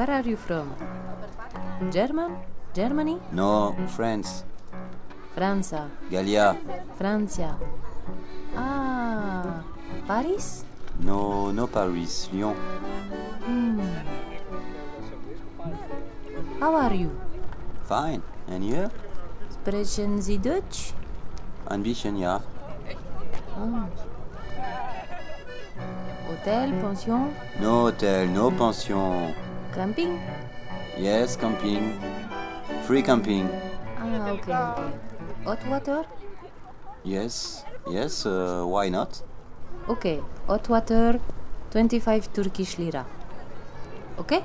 Where are you from? German? Germany? No, France. Franza. Galia. Francia. Ah, Paris? No, no Paris. Lyon. Hmm. How are you? Fine. And you? Sprechen Sie Deutsch? Ein bisschen, ja. Ah. Hôtel, pension, No hotel, no pension. Camping? Yes, camping. Free camping. Ah, okay. Hot water? Yes, yes, uh, why not? Okay, hot water, 25 Turkish lira. Okay?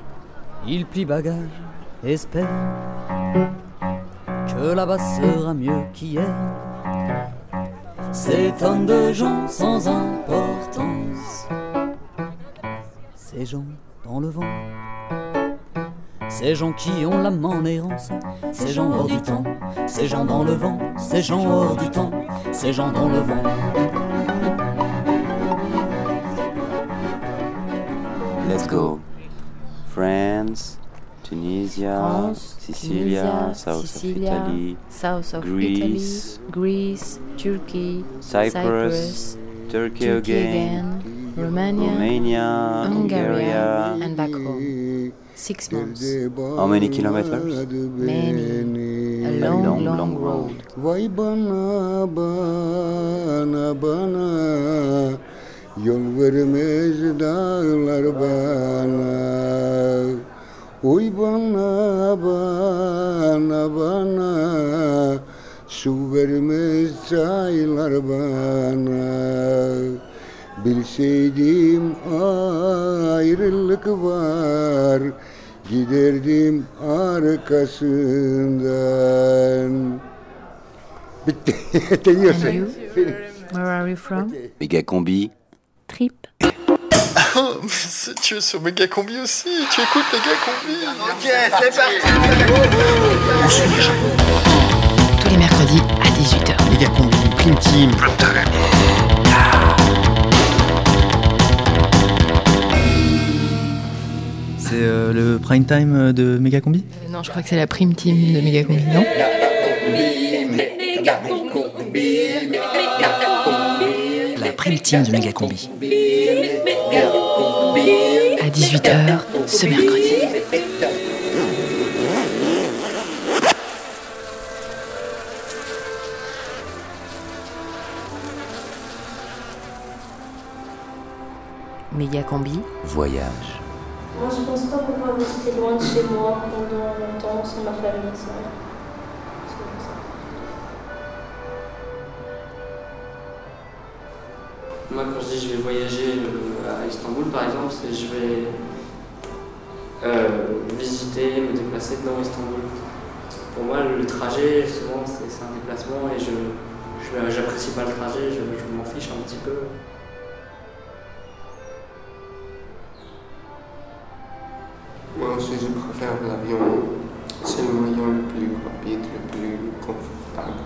Il plie bagage, espère que là-bas sera mieux qu'hier. Ces tonnes de gens sans importance, ces gens dans le vent, ces gens qui ont l'âme en errance, ces gens hors du temps, ces gens dans le vent, ces gens hors du temps, ces gens dans le vent. Let's go. France, Tunisia, France, Sicilia, Tunisia, South Sicilia, of Italy, South of Greece, Italy, Greece, Turkey, Cyprus, Turkey, Turkey again, again, Romania, Romania, Hungary, Hungary. and back home. Six months. How many kilometers? Many. A long, long, long, road. Vay bana bana bana Yol vermez dağlar bana Oy bana bana bana Su vermez çaylar bana Bilseydim ayrılık var Giderdim arkasından Bitti. Deniyorsun. Where are you? From? Méga combi. Trip. Oh, mais c'est- tu es sur Méga Combi aussi Tu écoutes Méga Combi Ok, c'est parti Tous les mercredis à 18h. Méga Combi, Prime Team. C'est euh, le prime time de Megacombi? Non, je crois que c'est la prime team de Méga Combi, non? La prime team de Megacombi. À 18h ce mercredi. Méga combi. Voyage. Moi, je pense pas pouvoir rester loin de chez moi pendant longtemps sans ma famille. ça. Moi, quand je dis je vais voyager euh, à Istanbul, par exemple, c'est je vais euh, visiter, me déplacer dans Istanbul. Pour moi, le trajet, souvent, c'est un déplacement et je j'apprécie pas le trajet, je, je m'en fiche un petit peu. Moi aussi, je préfère l'avion. C'est le moyen le plus rapide, le plus confortable.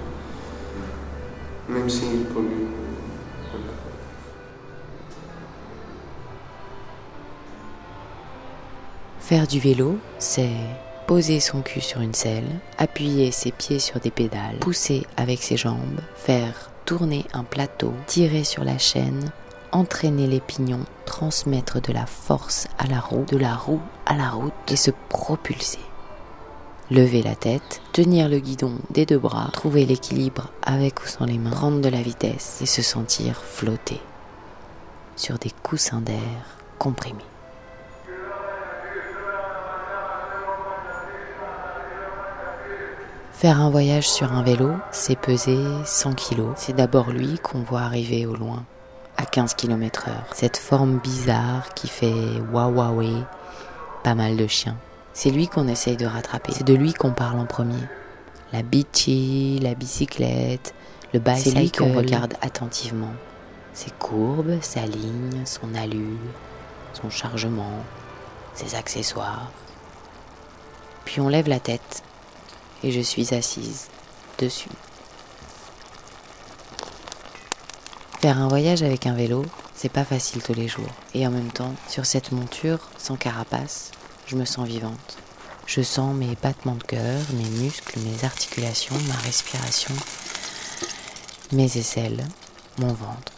Même s'il pollue. Faire du vélo, c'est poser son cul sur une selle, appuyer ses pieds sur des pédales, pousser avec ses jambes, faire tourner un plateau, tirer sur la chaîne, entraîner les pignons, transmettre de la force à la roue, de la roue à la route et se propulser. Lever la tête, tenir le guidon des deux bras, trouver l'équilibre avec ou sans les mains, prendre de la vitesse et se sentir flotter sur des coussins d'air comprimés. Faire un voyage sur un vélo, c'est peser 100 kilos. C'est d'abord lui qu'on voit arriver au loin, à 15 km heure. Cette forme bizarre qui fait waouh pas mal de chiens. C'est lui qu'on essaye de rattraper. C'est de lui qu'on parle en premier. La bitchy, la bicyclette, le bicycle. C'est lui qu'on regarde attentivement. Ses courbes, sa ligne, son allure, son chargement, ses accessoires. Puis on lève la tête et je suis assise dessus. Faire un voyage avec un vélo, c'est pas facile tous les jours. Et en même temps, sur cette monture, sans carapace, je me sens vivante. Je sens mes battements de cœur, mes muscles, mes articulations, ma respiration, mes aisselles, mon ventre.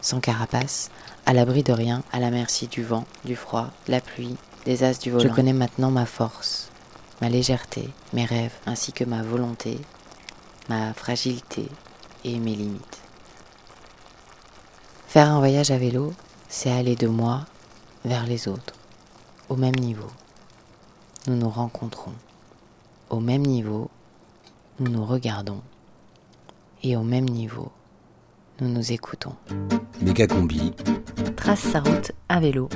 Sans carapace, à l'abri de rien, à la merci du vent, du froid, la pluie, des as du volant. Je connais maintenant ma force, ma légèreté, mes rêves, ainsi que ma volonté, ma fragilité et mes limites. Faire un voyage à vélo, c'est aller de moi vers les autres, au même niveau. Nous nous rencontrons. Au même niveau, nous nous regardons. Et au même niveau, nous nous écoutons. Méga combi. Trace sa route à vélo.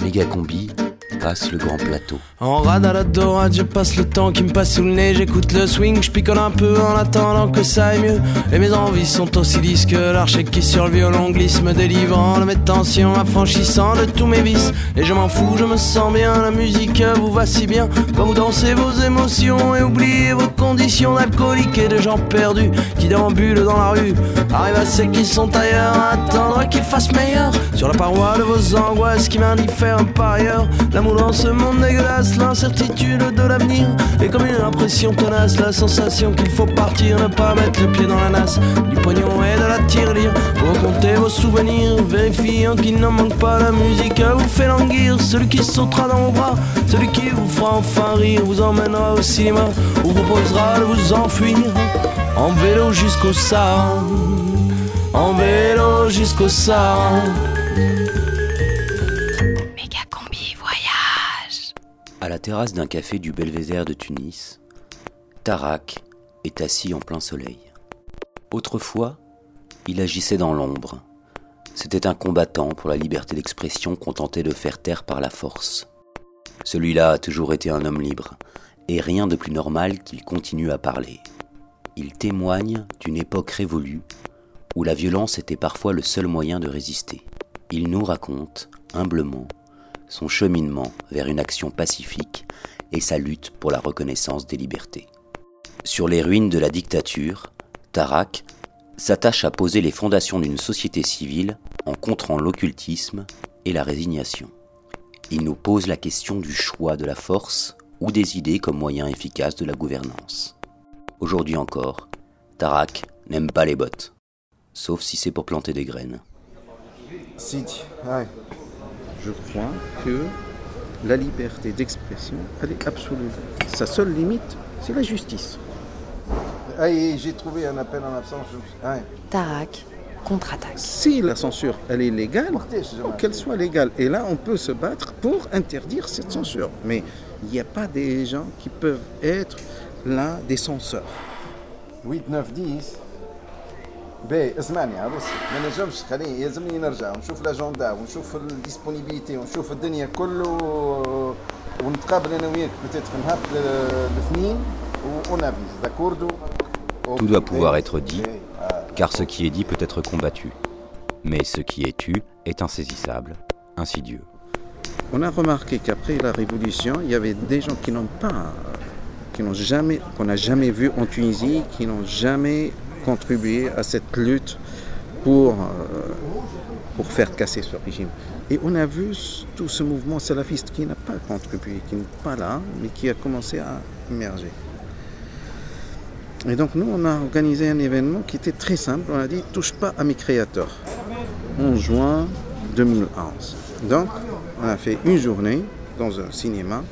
Méga combi le grand plateau. En rade à la dorade, je passe le temps qui me passe sous le nez. J'écoute le swing, je picole un peu en attendant que ça aille mieux. Et mes envies sont aussi lisses que l'archer qui sur le violon glisse, me délivrant de mes tensions, affranchissant de tous mes vices. Et je m'en fous, je me sens bien, la musique vous va si bien. Quand vous dansez vos émotions et oubliez vos conditions d'alcoolique et de gens perdus qui déambulent dans la rue. Arrive à ceux qui sont ailleurs, attendre qu'il fasse meilleur. Sur la paroi de vos angoisses qui m'indiffèrent par ailleurs. L'amour dans ce monde dégueulasse, l'incertitude de l'avenir Et comme une impression tenace, la sensation qu'il faut partir, ne pas mettre le pied dans la nasse. Du pognon et de la tirelire, recomptez vos souvenirs Vérifiant qu'il n'en manque pas la musique vous fait languir. Celui qui sautera dans vos bras, celui qui vous fera enfin rire Vous emmènera au cinéma, vous proposera de vous enfuir. En vélo jusqu'au Sahara En vélo jusqu'au Sahara À la terrasse d'un café du Belvédère de Tunis, Tarak est assis en plein soleil. Autrefois, il agissait dans l'ombre. C'était un combattant pour la liberté d'expression contenté de faire taire par la force. Celui-là a toujours été un homme libre, et rien de plus normal qu'il continue à parler. Il témoigne d'une époque révolue où la violence était parfois le seul moyen de résister. Il nous raconte, humblement, son cheminement vers une action pacifique et sa lutte pour la reconnaissance des libertés. Sur les ruines de la dictature, Tarak s'attache à poser les fondations d'une société civile en contrant l'occultisme et la résignation. Il nous pose la question du choix de la force ou des idées comme moyen efficace de la gouvernance. Aujourd'hui encore, Tarak n'aime pas les bottes, sauf si c'est pour planter des graines je crois que la liberté d'expression, elle est absolue. Sa seule limite, c'est la justice. Allez, j'ai trouvé un appel en absence. Tarak contre-attaque. Si la censure, elle est légale, qu'elle soit légale. Et là, on peut se battre pour interdire cette censure. Mais il n'y a pas des gens qui peuvent être là des censeurs. 8, 9, 10. باهي اسمعني عروسي ما نجمش خليني يلزمني نرجع ونشوف لاجوندا ونشوف الديسبونيبيليتي ونشوف الدنيا كله ونتقابل انا وياك بتيت نهار الاثنين ونافيز داكوردو Tout doit pouvoir être dit, car ce qui est dit peut être combattu. Mais ce qui est tu est insaisissable, ainsi Dieu. On a remarqué qu'après la Révolution, il y avait des gens qui n'ont pas, qui n'ont jamais, qu'on n'a jamais vu en Tunisie, qui n'ont jamais contribuer à cette lutte pour, euh, pour faire casser ce régime. Et on a vu tout ce mouvement salafiste qui n'a pas contribué, qui n'est pas là, mais qui a commencé à émerger. Et donc nous, on a organisé un événement qui était très simple. On a dit touche pas à mes créateurs. En juin 2011. Donc, on a fait une journée dans un cinéma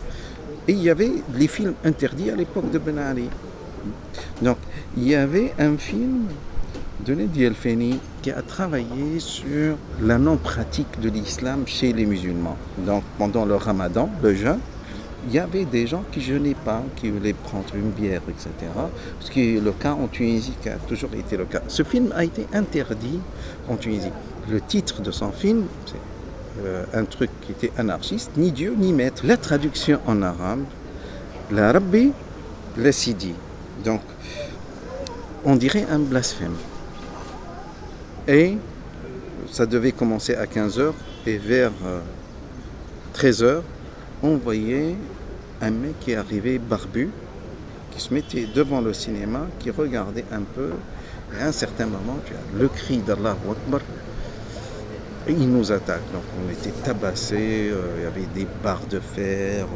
et il y avait les films interdits à l'époque de Ben Ali. Donc, il y avait un film de Nedi Elfeni qui a travaillé sur la non-pratique de l'islam chez les musulmans. Donc, pendant le ramadan, le jeûne, il y avait des gens qui jeûnaient pas, qui voulaient prendre une bière, etc. Ce qui est le cas en Tunisie, qui a toujours été le cas. Ce film a été interdit en Tunisie. Le titre de son film, c'est euh, un truc qui était anarchiste, ni Dieu ni maître. La traduction en arabe, la Rabbi, la Sidi. Donc, on dirait un blasphème. Et ça devait commencer à 15h et vers 13h, euh, on voyait un mec qui arrivait barbu, qui se mettait devant le cinéma, qui regardait un peu, et à un certain moment, le cri d'Allah Akbar, Et ils nous attaquent. Donc on était tabassés, euh, il y avait des barres de fer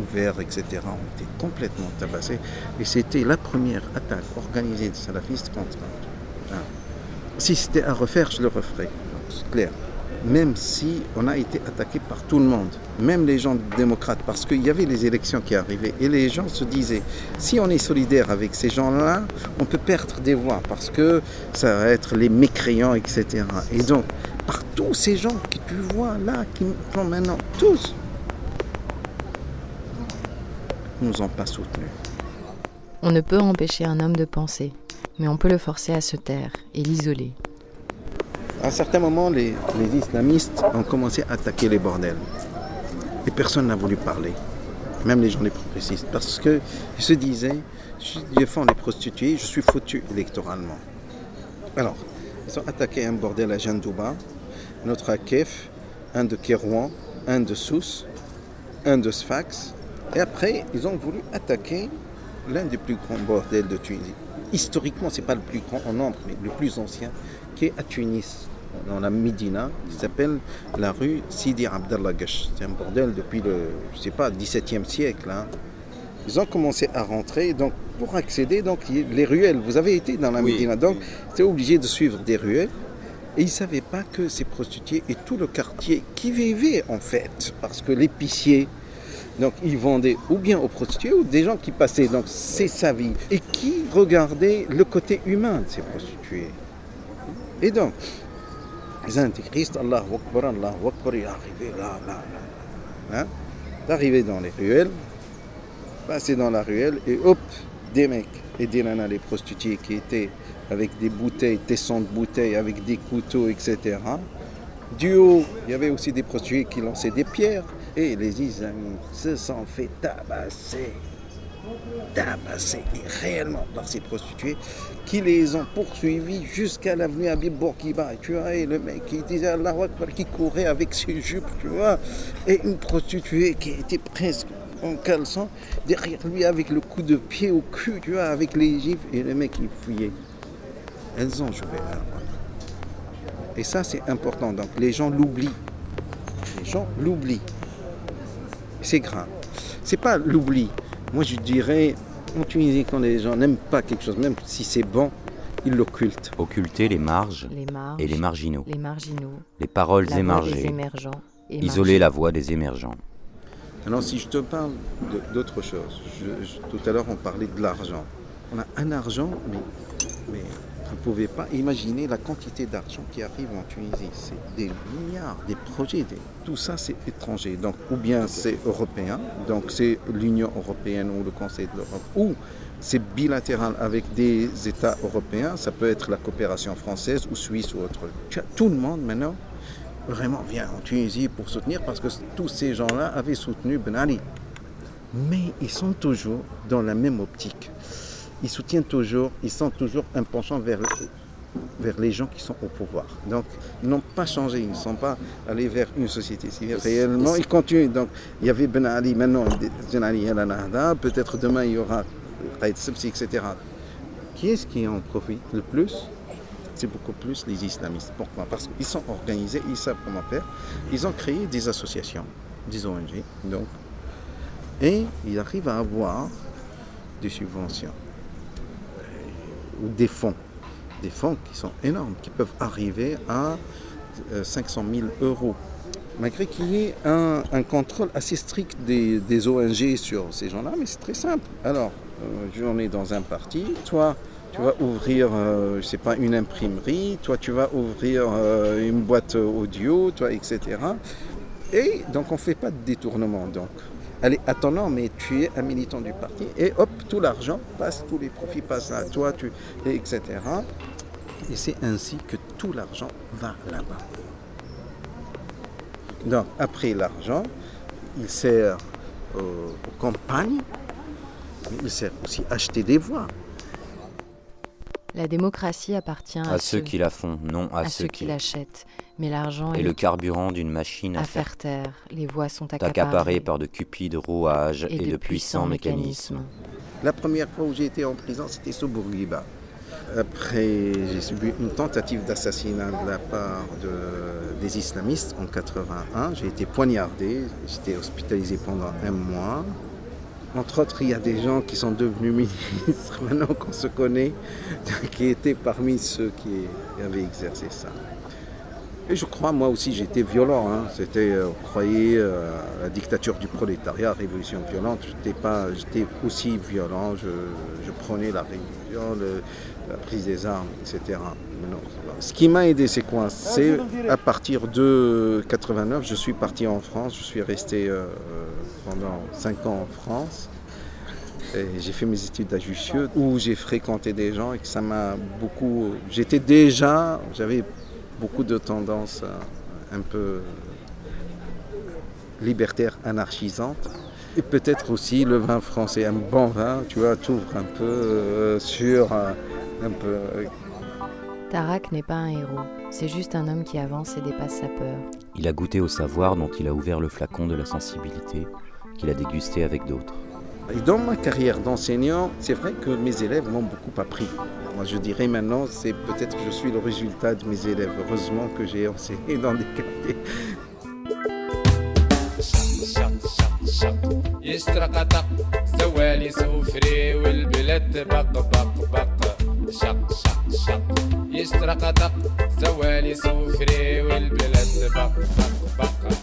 ouverts, etc. On était complètement tabassés. Et c'était la première attaque organisée des salafistes contre. Hein. Si c'était à refaire, je le referais. C'est clair. Même si on a été attaqué par tout le monde, même les gens démocrates, parce qu'il y avait les élections qui arrivaient et les gens se disaient si on est solidaire avec ces gens-là, on peut perdre des voix parce que ça va être les mécréants, etc. Et donc, par tous ces gens que tu vois là, qui sont maintenant tous, nous ont pas soutenus. On ne peut empêcher un homme de penser, mais on peut le forcer à se taire et l'isoler. À un certain moment, les, les islamistes ont commencé à attaquer les bordels. Et personne n'a voulu parler, même les gens les progressistes, parce que ils se disaient, je défends les prostituées, je suis foutu électoralement. Alors, ils ont attaqué un bordel à Jandouba, un autre à Kef, un de Kérouan, un de Sousse, un de Sfax, et après, ils ont voulu attaquer l'un des plus grands bordels de Tunisie. Historiquement, ce n'est pas le plus grand en nombre, mais le plus ancien, qui est à Tunis, dans la Médina, qui s'appelle la rue Sidi Abdallah Gash. C'est un bordel depuis le, je sais pas, 17e siècle. hein. Ils ont commencé à rentrer, donc pour accéder, donc les ruelles, vous avez été dans la Oui. Médina, donc c'était obligé de suivre des ruelles. Et ils ne savaient pas que ces prostituées et tout le quartier qui vivait en fait, parce que l'épicier, donc ils vendaient ou bien aux prostituées ou des gens qui passaient, donc c'est sa vie, et qui regardaient le côté humain de ces prostituées? Et donc, les intégristes, Allah Akbar, Allah Akbar, il est arrivé là, là, là, hein, arrivé dans les ruelles, passé dans la ruelle, et hop, des mecs et des nanas, les prostituées qui étaient avec des bouteilles, tessons de bouteilles, avec des couteaux, etc. Du haut, il y avait aussi des prostituées qui lançaient des pierres, et les islamistes se sont fait tabasser, tabasser, et réellement par ces prostituées qui les ont poursuivis jusqu'à l'avenue Habib Bourguiba. Tu vois, et le mec qui disait Allah qui courait avec ses jupes, tu vois, et une prostituée qui était presque en caleçon, derrière lui avec le coup de pied au cul, tu vois, avec les gifles, et le mec il fouillait. Elles ont joué là. Et ça c'est important, donc les gens l'oublient. Les gens l'oublient. C'est grave. C'est pas l'oubli. Moi je dirais, en Tunisie, quand les gens n'aiment pas quelque chose, même si c'est bon, ils l'occultent. Occulter les marges, Les marges, et les marginaux. les marginaux, Les paroles émergents et Isoler la voix des émergents. Alors si je te parle d'autre chose, je- je- tout à l'heure on parlait de l'argent. On a un argent, mais, mais vous ne pouvez pas imaginer la quantité d'argent qui arrive en Tunisie. C'est des milliards, des projets, tout ça c'est étranger. Donc ou bien c'est européen, donc c'est l'Union européenne ou le Conseil de l'Europe, ou c'est bilatéral avec des États européens, ça peut être la coopération française ou suisse ou autre. Tout le monde maintenant vraiment vient en Tunisie pour soutenir parce que tous ces gens-là avaient soutenu Ben Ali. Mais ils sont toujours dans la même optique. Ils soutiennent toujours, ils sont toujours un penchant vers, vers les gens qui sont au pouvoir. Donc, ils n'ont pas changé, ils ne sont pas allés vers une société civile. Réellement, ils continuent. Donc, il y avait Ben Ali, maintenant, Ben Ali Nahda, peut-être demain il y aura Qaïd Sebsi, etc. Qui est-ce qui en profite le plus? C'est beaucoup plus les islamistes. Pourquoi? Parce qu'ils sont organisés, ils savent comment faire. Ils ont créé des associations, des ONG, donc, et ils arrivent à avoir des subventions ou des fonds, des fonds qui sont énormes, qui peuvent arriver à euh, 500 000 euros. Malgré qu'il y ait un, contrôle assez strict des, des ONG sur ces gens-là, mais c'est très simple. Alors, euh, on est dans un parti, toi, tu vas ouvrir, euh, je sais pas, une imprimerie, toi tu vas ouvrir euh, une boîte audio, toi, etc. Et donc on ne fait pas de détournement. Donc, allez, attends, mais tu es un militant du parti, et hop, tout l'argent passe, tous les profits passent à toi, tu, et etc. Et c'est ainsi que tout l'argent va là-bas. Donc, après l'argent, il sert euh, aux campagnes, mais il sert aussi à acheter des voix. La démocratie appartient à, À ceux qui la font, non à, à ceux qui l'achètent. Mais l'argent Et est le carburant d'une machine à, à faire taire. Les voix sont accaparées. accaparé par de cupides rouages et, de, puissants mécanismes. La première fois où j'ai été en prison, c'était sous Bourguiba. Après, j'ai subi une tentative d'assassinat de la part de, des islamistes en 81. J'ai été poignardé, j'étais hospitalisé pendant un mois. Entre autres, il y a des gens qui sont devenus ministres maintenant qu'on se connaît, qui étaient parmi ceux qui avaient exercé ça. Et je crois, moi aussi, j'étais violent. Hein. C'était, euh, vous croyez, euh, la dictature du prolétariat, révolution violente. J'étais pas, j'étais aussi violent. Je, je prenais la le- la prise des armes, etc. Non, ce qui m'a aidé, c'est quoi? C'est à partir de 89, je suis parti en France. Je suis resté euh, pendant 5 ans en France. J'ai fait mes études à Jussieu où j'ai fréquenté des gens et que ça m'a beaucoup. J'étais déjà, j'avais beaucoup de tendances euh, un peu libertaires, anarchisantes. Et peut-être aussi le vin français, un bon vin, tu vois, t'ouvre un peu euh, sur euh, un peu. euh, Tarak n'est pas un héros, c'est juste un homme qui avance et dépasse sa peur. Il a goûté au savoir dont il a ouvert le flacon de la sensibilité, qu'il a dégusté avec d'autres. Et dans ma carrière d'enseignant, c'est vrai que mes élèves m'ont beaucoup appris. Moi, je dirais maintenant, c'est peut-être que je suis le résultat de mes élèves. Heureusement que j'ai enseigné dans des quartiers. يشترق طق سوالي سوفري والبلاد بق بق بق شق شق شق يشترق طق سوالي سوفري والبلاد بق بق بق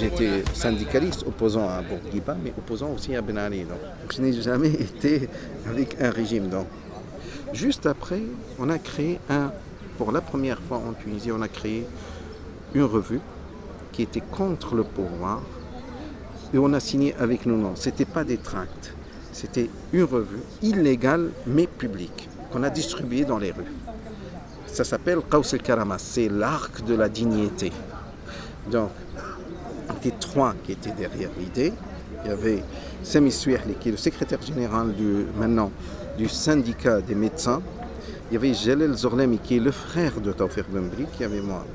J'étais syndicaliste, opposant à Bourguiba, mais opposant aussi à Ben Ali. Donc, je n'ai jamais été avec un régime. Donc, juste après, on a créé un, pour la première fois en Tunisie, on a créé une revue qui était contre le pouvoir et on a signé avec nos noms. C'était pas des tracts, c'était une revue illégale mais publique qu'on a distribuée dans les rues. Ça s'appelle Qaus el-Karamas, c'est l'arc de la dignité. Donc, il y trois qui étaient derrière l'idée. Il y avait Sami Souihli, qui est le secrétaire général du, maintenant du syndicat des médecins. Il y avait Jalel Zorlemi, qui est le frère de Tawfiq Bembri, qui avait moi.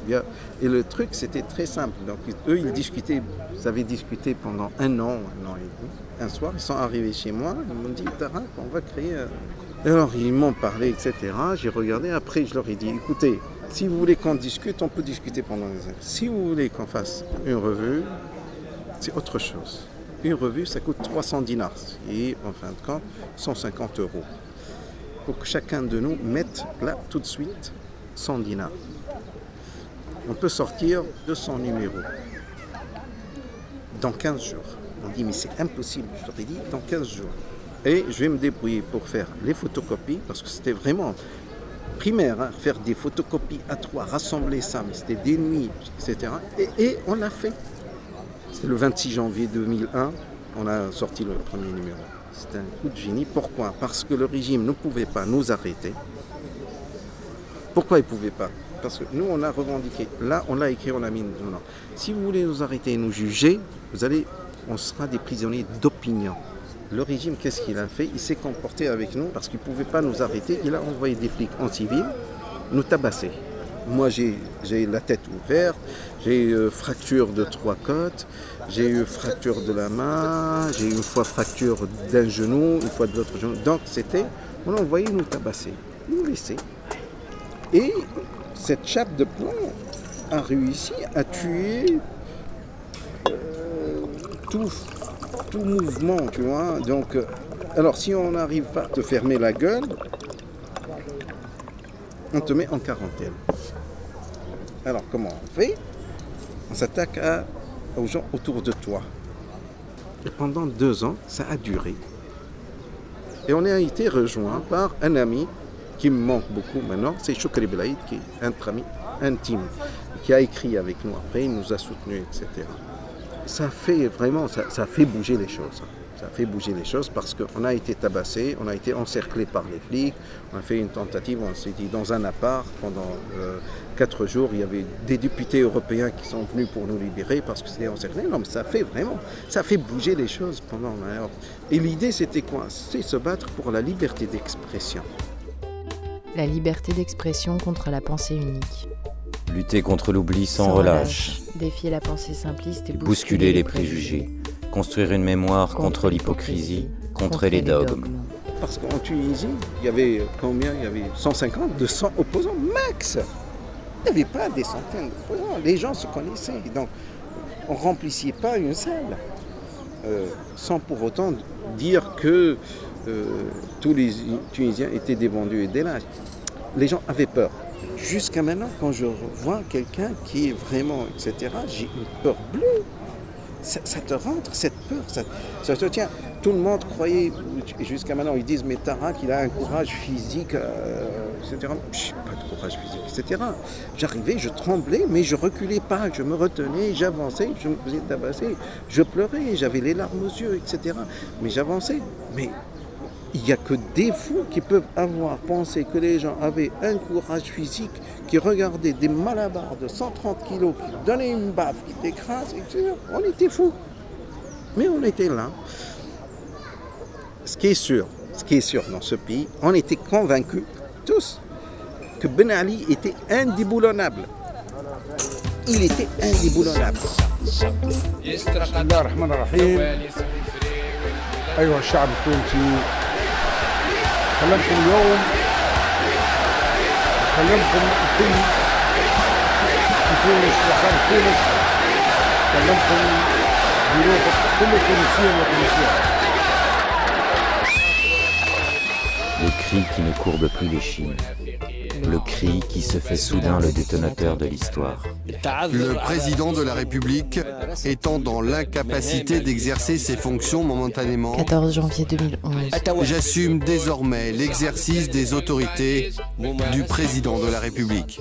Et le truc, c'était très simple. Donc, eux, ils discutaient, ils avaient discuté pendant un an, un an et demi. Un soir, ils sont arrivés chez moi, ils m'ont dit, Tarak, on va créer... un- alors, ils m'ont parlé, etc. J'ai regardé, après, je leur ai dit, écoutez, si vous voulez qu'on discute, on peut discuter pendant des heures. Si vous voulez qu'on fasse une revue, c'est autre chose. Une revue, ça coûte 300 dinars et en fin de compte, 150 euros. Faut que chacun de nous mette là tout de suite 100 dinars. On peut sortir 200 numéros dans 15 jours. On dit, mais c'est impossible. Je leur ai dit, dans 15 jours. Et je vais me débrouiller pour faire les photocopies, parce que c'était vraiment primaire, hein, faire des photocopies à trois, rassembler ça, mais c'était des nuits, etc. Et, et on l'a fait. C'était le 26 janvier 2001, on a sorti le premier numéro. C'était un coup de génie. Pourquoi? Parce que le régime ne pouvait pas nous arrêter. Pourquoi il ne pouvait pas? Parce que nous, on a revendiqué. Là, on l'a écrit, on a mis. Non, non. Si vous voulez nous arrêter et nous juger, vous allez, on sera des prisonniers d'opinion. Le régime, qu'est-ce qu'il a fait? Il s'est comporté avec nous parce qu'il ne pouvait pas nous arrêter. Il a envoyé des flics en civil nous tabasser. Moi, j'ai la tête ouverte, j'ai eu euh, fracture de trois côtes, j'ai eu fracture de la main, j'ai eu une fois fracture d'un genou, une fois de l'autre genou. Donc, c'était, on a envoyé nous tabasser, nous laisser. Et cette chape de plomb a réussi à tuer euh, tout, tout mouvement, tu vois. Donc, euh, alors si on n'arrive pas à te fermer la gueule, on te met en quarantaine. Alors comment on fait? On s'attaque aux gens autour de toi. Et pendant deux ans, ça a duré. Et on a été rejoint par un ami qui me manque beaucoup maintenant, c'est Choukri Belaïd, qui est un ami intime, qui a écrit avec nous après, il nous a soutenus, etc. Ça fait vraiment, ça fait bouger les choses. Ça fait bouger les choses parce qu'on a été tabassé, on a été encerclé par les flics, on a fait une tentative, on s'est dit dans un appart pendant euh, quatre jours, il y avait des députés européens qui sont venus pour nous libérer parce que c'était encerclé. Non, mais ça fait vraiment, ça fait bouger les choses pendant. alors. Et l'idée c'était quoi? C'est se battre pour la liberté d'expression. La liberté d'expression contre la pensée unique. Lutter contre l'oubli sans, relâche. Défier la pensée simpliste et, et bousculer les préjugés. Construire une mémoire contre l'hypocrisie, contrer les dogmes. parce qu'en Tunisie, il y avait combien? Il y avait 150, 200 opposants max. Il n'y avait pas des centaines d'opposants. Les gens se connaissaient. Donc, on ne remplissait pas une salle. Euh, sans pour autant dire que euh, tous les Tunisiens étaient des vendus et des lâches. Les gens avaient peur. Jusqu'à maintenant, quand je vois quelqu'un qui est vraiment, etc., j'ai une peur bleue. Ça, te rentre, cette peur, ça, te tient. Tout le monde croyait, jusqu'à maintenant, ils disent, mais Tarak, il a un courage physique, euh, etc. N'ai pas de courage physique, etc. J'arrivais, je tremblais, mais je reculais pas, je me retenais, j'avançais, je me faisais tabasser, je pleurais, j'avais les larmes aux yeux, etc. Mais j'avançais. Mais il n'y a que des fous qui peuvent avoir pensé que les gens avaient un courage physique, qui regardaient des malabars de 130 kilos, qui donnaient une baffe, qui t'écrasent, etc. On était fous. Mais on était là. Ce qui est sûr, ce qui est sûr dans ce pays, on était convaincus, tous, que Ben Ali était indéboulonnable. Il était indéboulonnable. بسم الله الرحمن الرحيم أيها الشعب التونسي كلمكم اليوم كلمكم الكل في تونس وخارج تونس كلمكم بروح كل تونسيين وتونسيات Le cri qui ne courbe plus l'échine. Le cri qui se fait soudain le détonateur de l'histoire. Le président de la République étant dans l'incapacité d'exercer ses fonctions momentanément, 14 janvier 2011. j'assume désormais l'exercice des autorités du président de la République.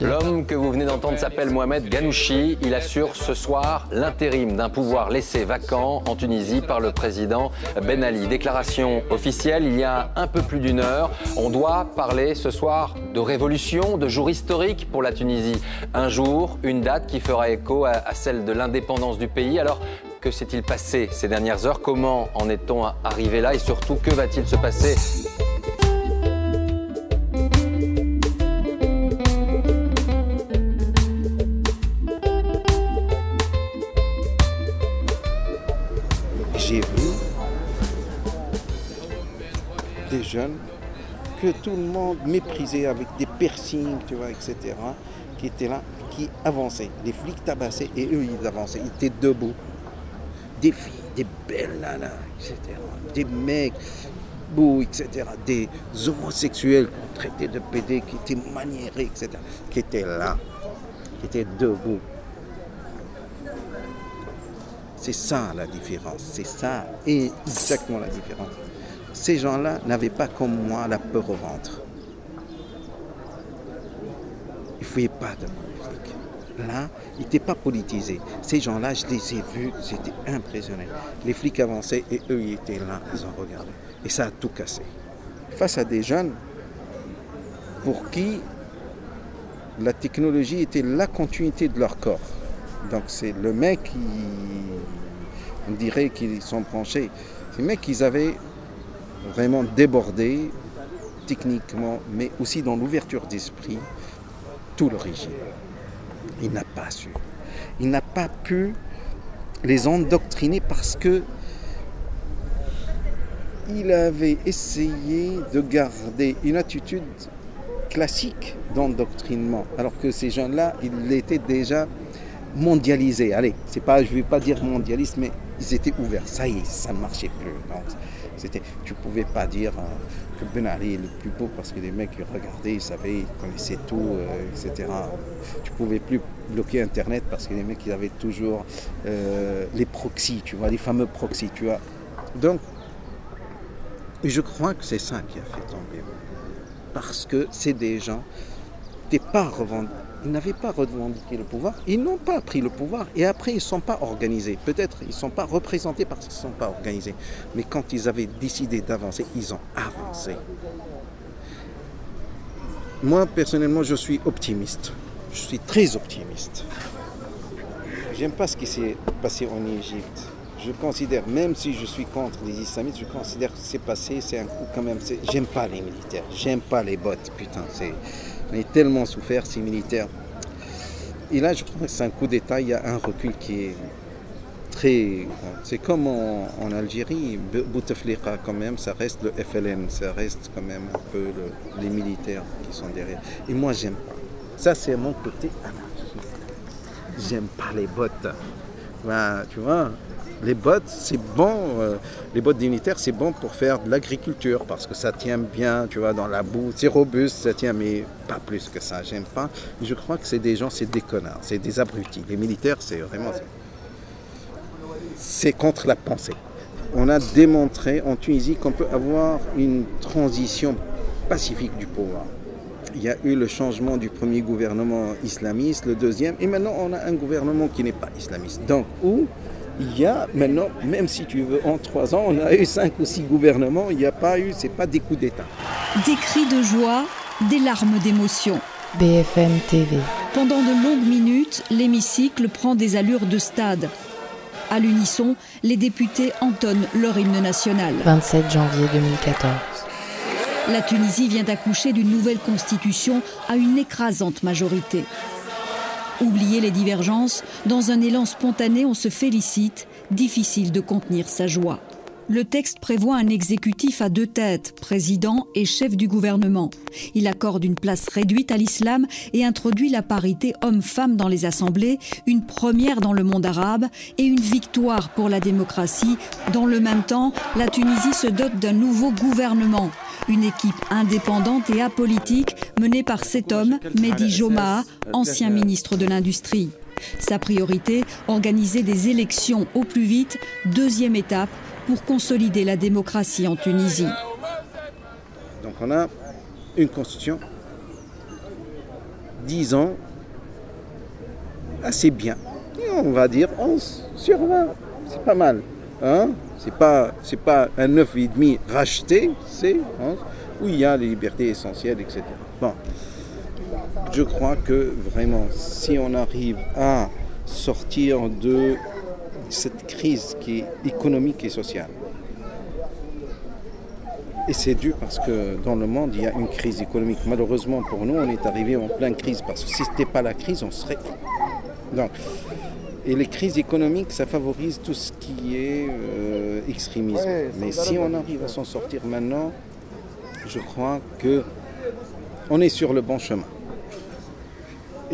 L'homme que vous venez d'entendre s'appelle Mohamed Ghanouchi. Il assure ce soir l'intérim d'un pouvoir laissé vacant en Tunisie par le président Ben Ali. Déclaration officielle il y a un peu plus d'une heure. On doit parler ce soir de révolution, de jour historique pour la Tunisie. Un jour, une date qui fera écho à, celle de l'indépendance du pays. Alors, que s'est-il passé ces dernières heures? Comment en est-on arrivé là? Et surtout, que va-t-il se passer que tout le monde méprisait avec des piercings, tu vois, etc., qui étaient là, qui avançaient. Les flics tabassaient et eux, ils avançaient. Ils étaient debout. Des filles, des belles nanas, etc., des mecs beaux, etc., des homosexuels qu'on traitait de PD, qui étaient maniérés, etc., qui étaient là, qui étaient debout. C'est ça la différence, c'est ça exactement la différence. Ces gens-là n'avaient pas comme moi la peur au ventre. Ils ne fouillaient pas devant les flics. Là, ils n'étaient pas politisés. Ces gens-là, je les ai vus, j'étais impressionné. Les flics avançaient et eux, ils étaient là, ils ont regardé. Et ça a tout cassé. Face à des jeunes pour qui la technologie était la continuité de leur corps. Donc c'est le mec qui, on dirait qu'ils sont branchés. Ces mecs, ils avaient vraiment débordé techniquement, mais aussi dans l'ouverture d'esprit, tout le régime. Il n'a pas su. Il n'a pas pu les endoctriner parce que il avait essayé de garder une attitude classique d'endoctrinement, alors que ces jeunes-là, ils étaient déjà mondialisés. Allez, c'est pas, je ne vais pas dire mondialiste, mais ils étaient ouverts. Ça y est, ça ne marchait plus. C'était, tu pouvais pas dire euh, que Ben Ali est le plus beau parce que les mecs ils regardaient, ils savaient, ils connaissaient tout, euh, etc. Tu pouvais plus bloquer Internet parce que les mecs ils avaient toujours euh, les proxys, tu vois, les fameux proxys, tu vois. Donc, je crois que c'est ça qui a fait tomber. Parce que c'est des gens n'étaient pas revendiqués ils n'avaient pas revendiqué le pouvoir, ils n'ont pas pris le pouvoir et après ils ne sont pas organisés. Peut-être ils ne sont pas représentés parce qu'ils ne sont pas organisés. Mais quand ils avaient décidé d'avancer, ils ont avancé. Moi personnellement, je suis optimiste. Je suis très optimiste. J'aime pas ce qui s'est passé en Égypte. Je considère, même si je suis contre les islamistes, je considère que c'est passé, c'est un coup quand même. J'aime pas les militaires, j'aime pas les bottes, putain, c'est. On a tellement souffert, ces militaires. Et là, je crois que c'est un coup d'État, il y a un recul qui est, très. C'est comme en, Algérie, Bouteflika quand même, ça reste le FLN, ça reste quand même un peu le- les militaires qui sont derrière. Et moi, j'aime pas. Ça, c'est mon côté anarchiste. J'aime pas les bottes. Ben, tu vois, les bottes, c'est bon. euh, les bottes militaires, c'est bon pour faire de l'agriculture parce que ça tient bien, tu vois, dans la boue. C'est robuste, ça tient, mais pas plus que ça. J'aime pas. Je crois que c'est des gens, c'est des connards, c'est des abrutis. Les militaires, c'est vraiment. C'est contre la pensée. On a démontré en Tunisie qu'on peut avoir une transition pacifique du pouvoir. Il y a eu le changement du premier gouvernement islamiste, le deuxième, et maintenant on a un gouvernement qui n'est pas islamiste. Donc, où il y a maintenant, même si tu veux, en trois ans, on a eu cinq ou six gouvernements, il n'y a pas eu, c'est pas des coups d'État. Des cris de joie, des larmes d'émotion. BFM TV. Pendant de longues minutes, l'hémicycle prend des allures de stade. À l'unisson, les députés entonnent leur hymne national. 27 janvier 2014. La Tunisie vient d'accoucher d'une nouvelle constitution à une écrasante majorité. Oublier les divergences, dans un élan spontané, on se félicite, difficile de contenir sa joie. Le texte prévoit un exécutif à deux têtes, président et chef du gouvernement. Il accorde une place réduite à l'islam et introduit la parité homme-femme dans les assemblées, une première dans le monde arabe et une victoire pour la démocratie. Dans le même temps, la Tunisie se dote d'un nouveau gouvernement, une équipe indépendante et apolitique menée par cet homme, Mehdi Jomaa, ancien ministre de l'Industrie. Sa priorité, organiser des élections au plus vite, deuxième étape pour consolider la démocratie en Tunisie. Donc on a une constitution, 10 ans, assez bien. On va dire 11 sur 20, c'est pas mal. Hein c'est pas, c'est pas un 9,5 racheté, c'est 11, où il y a les libertés essentielles, etc. Bon, je crois que vraiment, si on arrive à sortir de cette crise qui est économique et sociale, et c'est dû parce que dans le monde, il y a une crise économique. Malheureusement pour nous, on est arrivé en pleine crise parce que si ce n'était pas la crise, on serait. Donc, et les crises économiques, ça favorise tout ce qui est euh, extrémisme. Ouais, Mais si on arrive à s'en sortir maintenant, je crois que on est sur le bon chemin.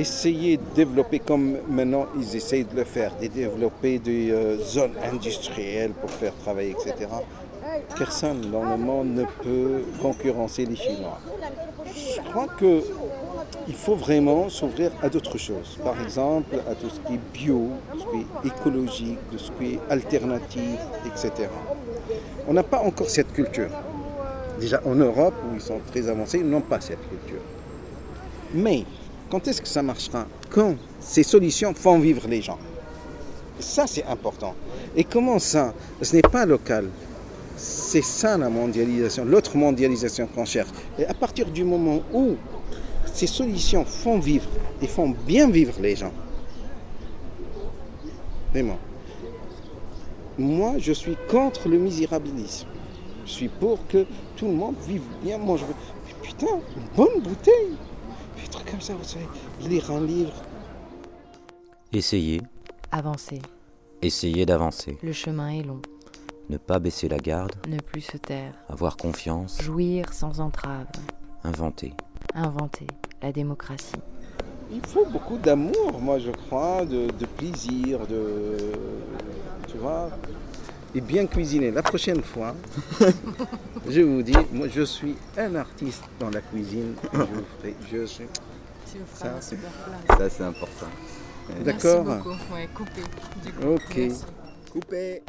Essayer de développer comme maintenant ils essayent de le faire, de développer des euh, zones industrielles pour faire travailler, etc. Personne dans le monde ne peut concurrencer les Chinois. Je crois que il faut vraiment s'ouvrir à d'autres choses. Par exemple, à tout ce qui est bio, ce qui est écologique, de ce qui est alternatif, etc. On n'a pas encore cette culture. Déjà en Europe, où ils sont très avancés, ils n'ont pas cette culture. Mais quand est-ce que ça marchera? Quand ces solutions font vivre les gens? Ça, c'est important. Et comment ça? Ce n'est pas local. C'est ça la mondialisation, l'autre mondialisation qu'on cherche. Et à partir du moment où ces solutions font vivre et font bien vivre les gens, vraiment, moi je suis contre le misérabilisme. Je suis pour que tout le monde vive bien. Moi je veux. Putain, une bonne bouteille trucs comme ça, vous savez. Lire un livre. Essayez, Avancer. essayez d'avancer. Le chemin est long. Ne pas baisser la garde, Ne plus se taire. avoir confiance, Jouir sans entrave. inventer. Inventer la démocratie. Il faut beaucoup d'amour, moi je crois, de, de plaisir, de. Tu vois Et bien cuisiner. La prochaine fois, je vous dis, moi je suis un artiste dans la cuisine. Je vous ferai. Je suis. Ça, c'est Ça, c'est important. D'accord Merci beaucoup. Ouais, coupé. Du coup. Ok. Merci. Coupé.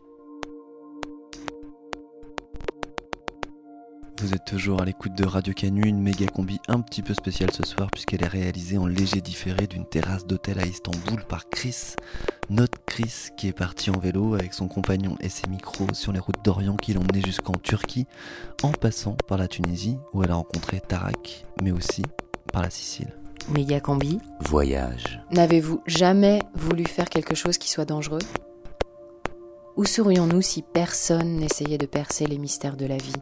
Vous êtes toujours à l'écoute de Radio Canu, une méga combi un petit peu spéciale ce soir puisqu'elle est réalisée en léger différé d'une terrasse d'hôtel à Istanbul par Chris. Notre Chris qui est parti en vélo avec son compagnon et ses micros sur les routes d'Orient qui l'ont emmené jusqu'en Turquie en passant par la Tunisie où elle a rencontré Tarak mais aussi par la Sicile. Méga combi. Voyage. N'avez-vous jamais voulu faire quelque chose qui soit dangereux? Où serions-nous si personne n'essayait de percer les mystères de la vie?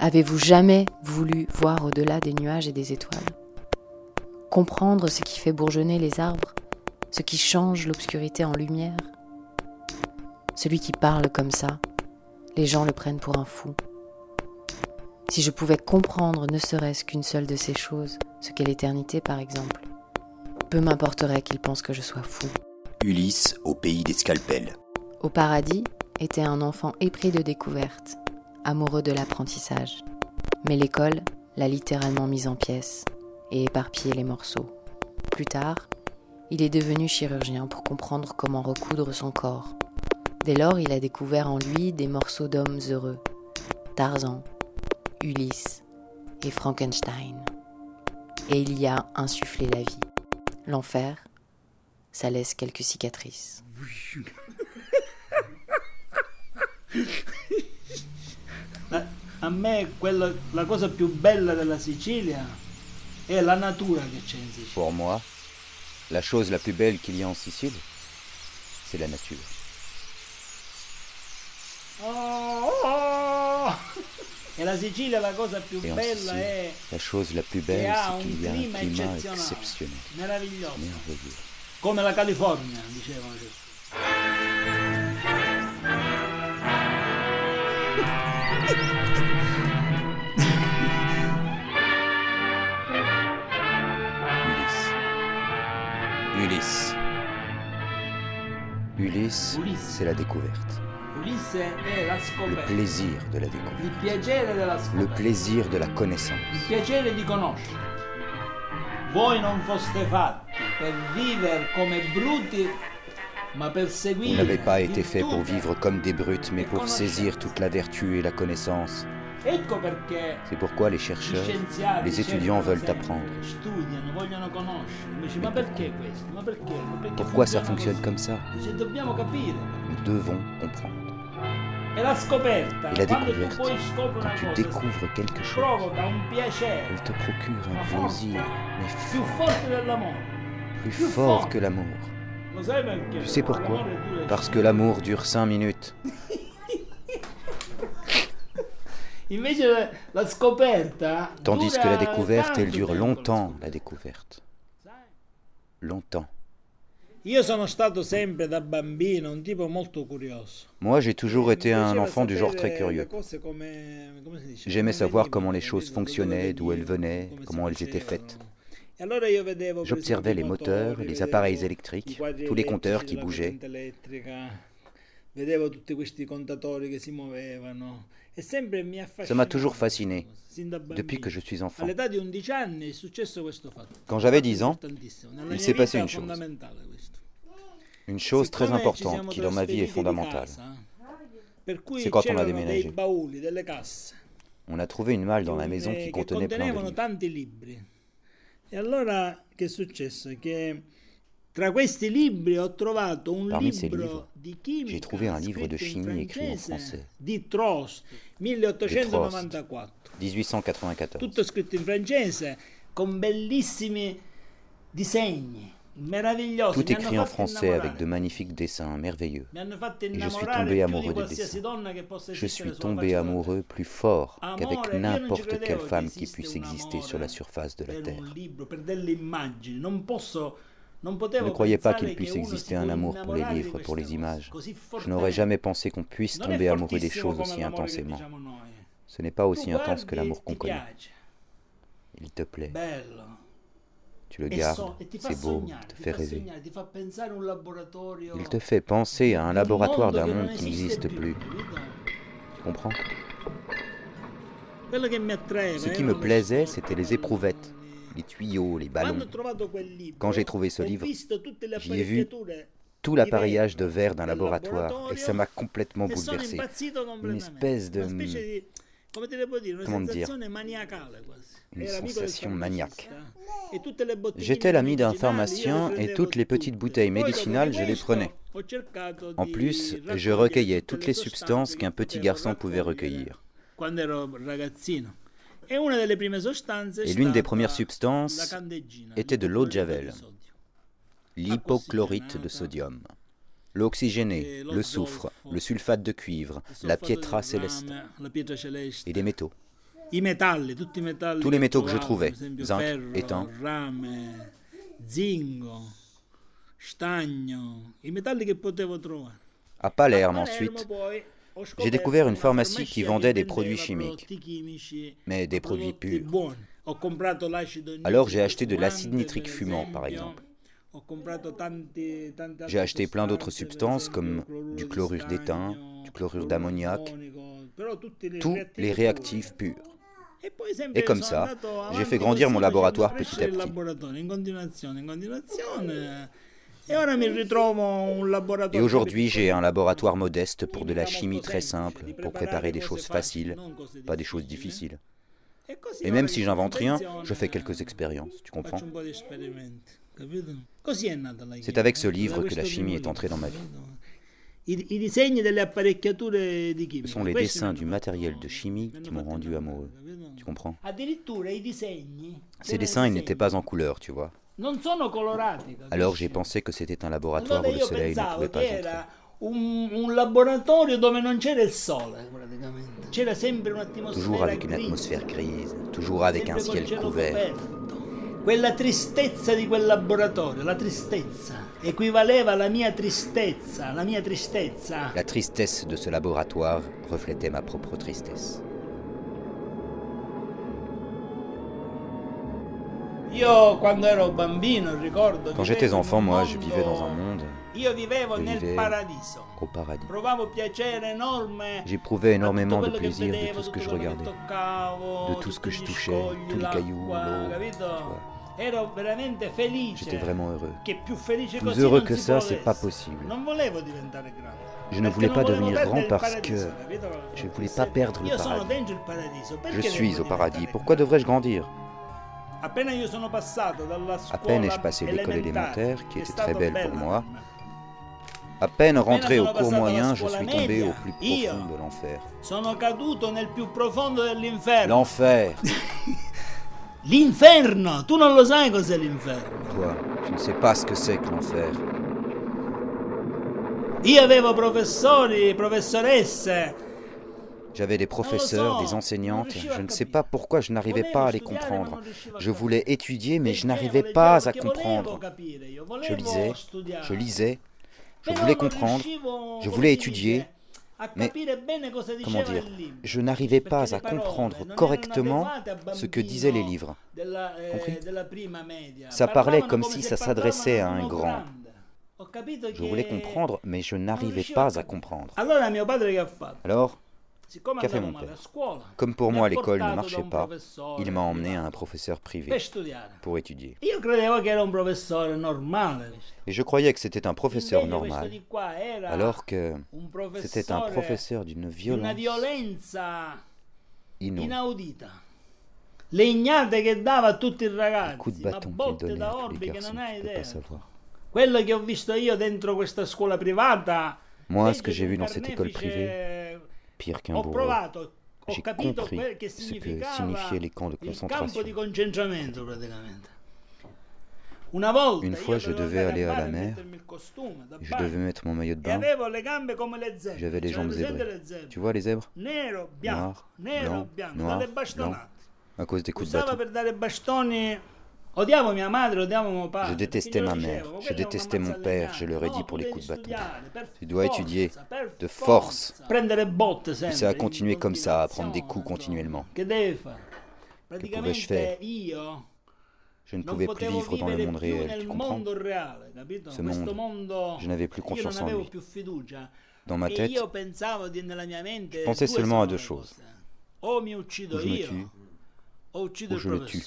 Avez-vous jamais voulu voir au-delà des nuages et des étoiles? Comprendre ce qui fait bourgeonner les arbres Ce qui change l'obscurité en lumière? Celui qui parle comme ça, les gens le prennent pour un fou. Si je pouvais comprendre ne serait-ce qu'une seule de ces choses, ce qu'est l'éternité par exemple, peu m'importerait qu'il pense que je sois fou. Ulysse au pays des scalpels. Au paradis était un enfant épris de découvertes, amoureux de l'apprentissage. Mais l'école l'a littéralement mise en pièces et éparpillé les morceaux. Plus tard, il est devenu chirurgien pour comprendre comment recoudre son corps. Dès lors, il a découvert en lui des morceaux d'hommes heureux. Tarzan, Ulysse et Frankenstein. Et il y a insufflé la vie. L'enfer, ça laisse quelques cicatrices. A, me quello- la cosa più bella della Sicilia è la natura che c'è in Sicilia. Pour moi, la chose la plus belle qu'il y a en Sicile, c'est la nature. Oh, oh! E la Sicilia la cosa più Et bella Sicile, è la chose la plus belle, c'est un qu'il y a un clima climat eccezionale, meraviglioso, merveilleux. come la California, dicevano. Ulysse, c'est la découverte. Le plaisir de la découverte. Le plaisir de la connaissance. Vous n'avez pas été fait pour vivre comme des brutes, mais pour saisir toute la vertu et la connaissance. C'est pourquoi les chercheurs, les étudiants veulent apprendre. Pourquoi ça fonctionne comme ça? Nous devons comprendre. Et la découverte, quand tu découvres quelque chose, elle te procure un plaisir, mais dell'amore. plus fort que l'amour. Tu sais pourquoi? Parce que l'amour dure cinq minutes. Invece la- la scoperta Tandis dura que la découverte, elle dure longtemps, la découverte. Longtemps. Io sono stato sempre da bambino un tipo molto curioso. Moi, j'ai toujours été un enfant du genre très curieux. J'aimais savoir comment les choses fonctionnaient, d'où elles venaient, comment elles étaient faites. E J'observais les moteurs, les appareils électriques, tous les compteurs qui bougeaient. Ça m'a toujours fasciné, depuis que je suis enfant. All'età di 11 anni è successo questo fatto. Quand j'avais 10 ans, il s'est passé une chose. Une chose très importante qui dans ma vie est fondamentale. cui C'est quand on a déménagé. On a trouvé une malle dans la maison eh, qui che contenait plein de livres. tanti libri. E allora Parmi ces livres, j'ai trouvé un livre de chimie écrit en français. di Trost 1894 1894. tutto scritto in francese con bellissimi disegni meravigliosi Tout écrit en français avec de magnifiques dessins merveilleux. Et je suis tombé amoureux de qualsiasi dessin. donna che possa Je suis tombé amoureux plus fort qu'avec n'importe quelle femme qui puisse exister sur la surface de la Terre. Je ne croyais pas qu'il puisse exister un amour pour les livres, pour les images. Je n'aurais jamais pensé qu'on puisse tomber amoureux des choses aussi intensément. noi. Ce n'est pas aussi intense que l'amour qu'on connaît. Il te plaît, bello. tu le gardes, c'est beau, il te fait fa rêver. Il te fait penser à un laboratoire d'un monde qui n'existe plus. Tu comprends? Ce qui erano me plaisait, c'était les éprouvettes, les tuyaux, les ballons. Quand j'ai trouvé ce livre, j'y ai vu tout l'appareillage de verre d'un laboratoire et ça m'a complètement bouleversé. Une espèce de... Una Comment dire? Une sensation maniaque. farmacista e J'étais l'ami d'un pharmacien et toutes les petites bouteilles médicinales, di je les prenais. En plus, je recueillais toutes le les substances qu'un petit garçon pouvait recueillir. Et l'une des premières substances était de l'eau de Javel, l'hypochlorite de sodium, l'oxygéné, le soufre, le sulfate de cuivre, la pietra céleste. et des métaux. Tous les métaux que je trouvais, zinc, étain. À Palerme ensuite, j'ai découvert une pharmacie qui vendait des produits chimiques, mais des produits purs. Alors j'ai acheté de l'acide nitrique fumant, par exemple. J'ai acheté plein d'autres substances comme du chlorure d'étain, du chlorure d'ammoniac, tous les réactifs purs. Et comme ça, j'ai fait grandir mon laboratoire petit à petit. Et aujourd'hui, j'ai un laboratoire modeste pour de la chimie très simple, pour préparer des choses faciles, pas des choses difficiles. Et même si j'invente rien, je fais quelques expériences, tu comprends? C'est avec ce livre que la chimie est entrée dans ma vie. Ce sont les dessins du matériel de chimie qui m'ont rendu amoureux. Tu comprends? Ces dessins, ils n'étaient pas en couleur, tu vois. Alors j'ai pensé que c'était un laboratoire où le soleil ne pouvait pas entrer. Toujours avec une atmosphère grise, toujours avec un ciel couvert. Quella tristezza di quel laboratorio, la tristezza, equivaleva alla mia tristezza, la mia tristezza. La tristesse de ce laboratoire reflétait ma propre tristesse. Quand j'étais enfant, moi, je vivais dans un monde. Je vivais au paradis. J'éprouvais énormément de plaisir de tout ce que je regardais, de tout ce que je touchais, tous les cailloux, l'eau. J'étais vraiment heureux. Plus heureux que ça, c'est pas possible. Je ne voulais pas devenir grand parce que je voulais pas perdre le paradis. Je suis au paradis. Pourquoi devrais-je grandir? À peine ai-je passé l'école élémentaire, qui était très belle pour moi, à peine rentré au cours moyen, je suis tombé au plus profond de l'enfer. L'enfer L'inferno! Tu non lo sai cos'è l'inferno. Toi, tu ne sais pas ce que c'est que l'enfer. Io avevo professori, professoresse. J'avais des professeurs, des enseignantes, je ne sais pas pourquoi je n'arrivais pas à les comprendre. Je voulais étudier, mais je n'arrivais pas à comprendre. Je lisais, je lisais, je voulais comprendre, je voulais étudier, mais comment dire, je n'arrivais pas à comprendre correctement ce que disaient les livres. Compris? Ça parlait comme si ça s'adressait à un grand. Je voulais comprendre, mais je n'arrivais pas à comprendre. Alors, Siccome qu'a fait andavo mon male a père scuola, Comme pour moi l'école ne marchait pas, il m'a emmené à un professeur privé pour étudier. Et je croyais que c'était un professeur normal, alors que c'était un professeur d'une violence inouïe. inaudita. Legnate che dava a tutti i Coup de bâton qu'il donnait à tous les garçons, tu peux pas savoir. Moi, ce que j'ai vu dans cette école privée, pire qu'un ho bourreau, provato, ho j'ai capito compris ce que signifiaient les camps de concentration. di concentramento praticamente. Una volta Une fois, je devais aller à la mer, je devais mettre mon maillot de E bain, j'avais les jambes zébrées. Tu vois les zèbres? Nero, bianco, Noir, nero, blanc, bianco, noir, blanc, à cause des coups de bâton. Je détestais ma mère, je détestais mon père, je leur ai dit pour les coups de bâton. Tu dois étudier de force. Et ça a in continué comme ça, à prendre des coups continuellement. Fare? pouvais-je faire Je ne pouvais plus vivre dans le monde réel, tu comprends? Ce monde, je n'avais plus confiance en lui. Dans ma e tête, je pensais seulement à deux choses. Ou je me tue, ou je le tue.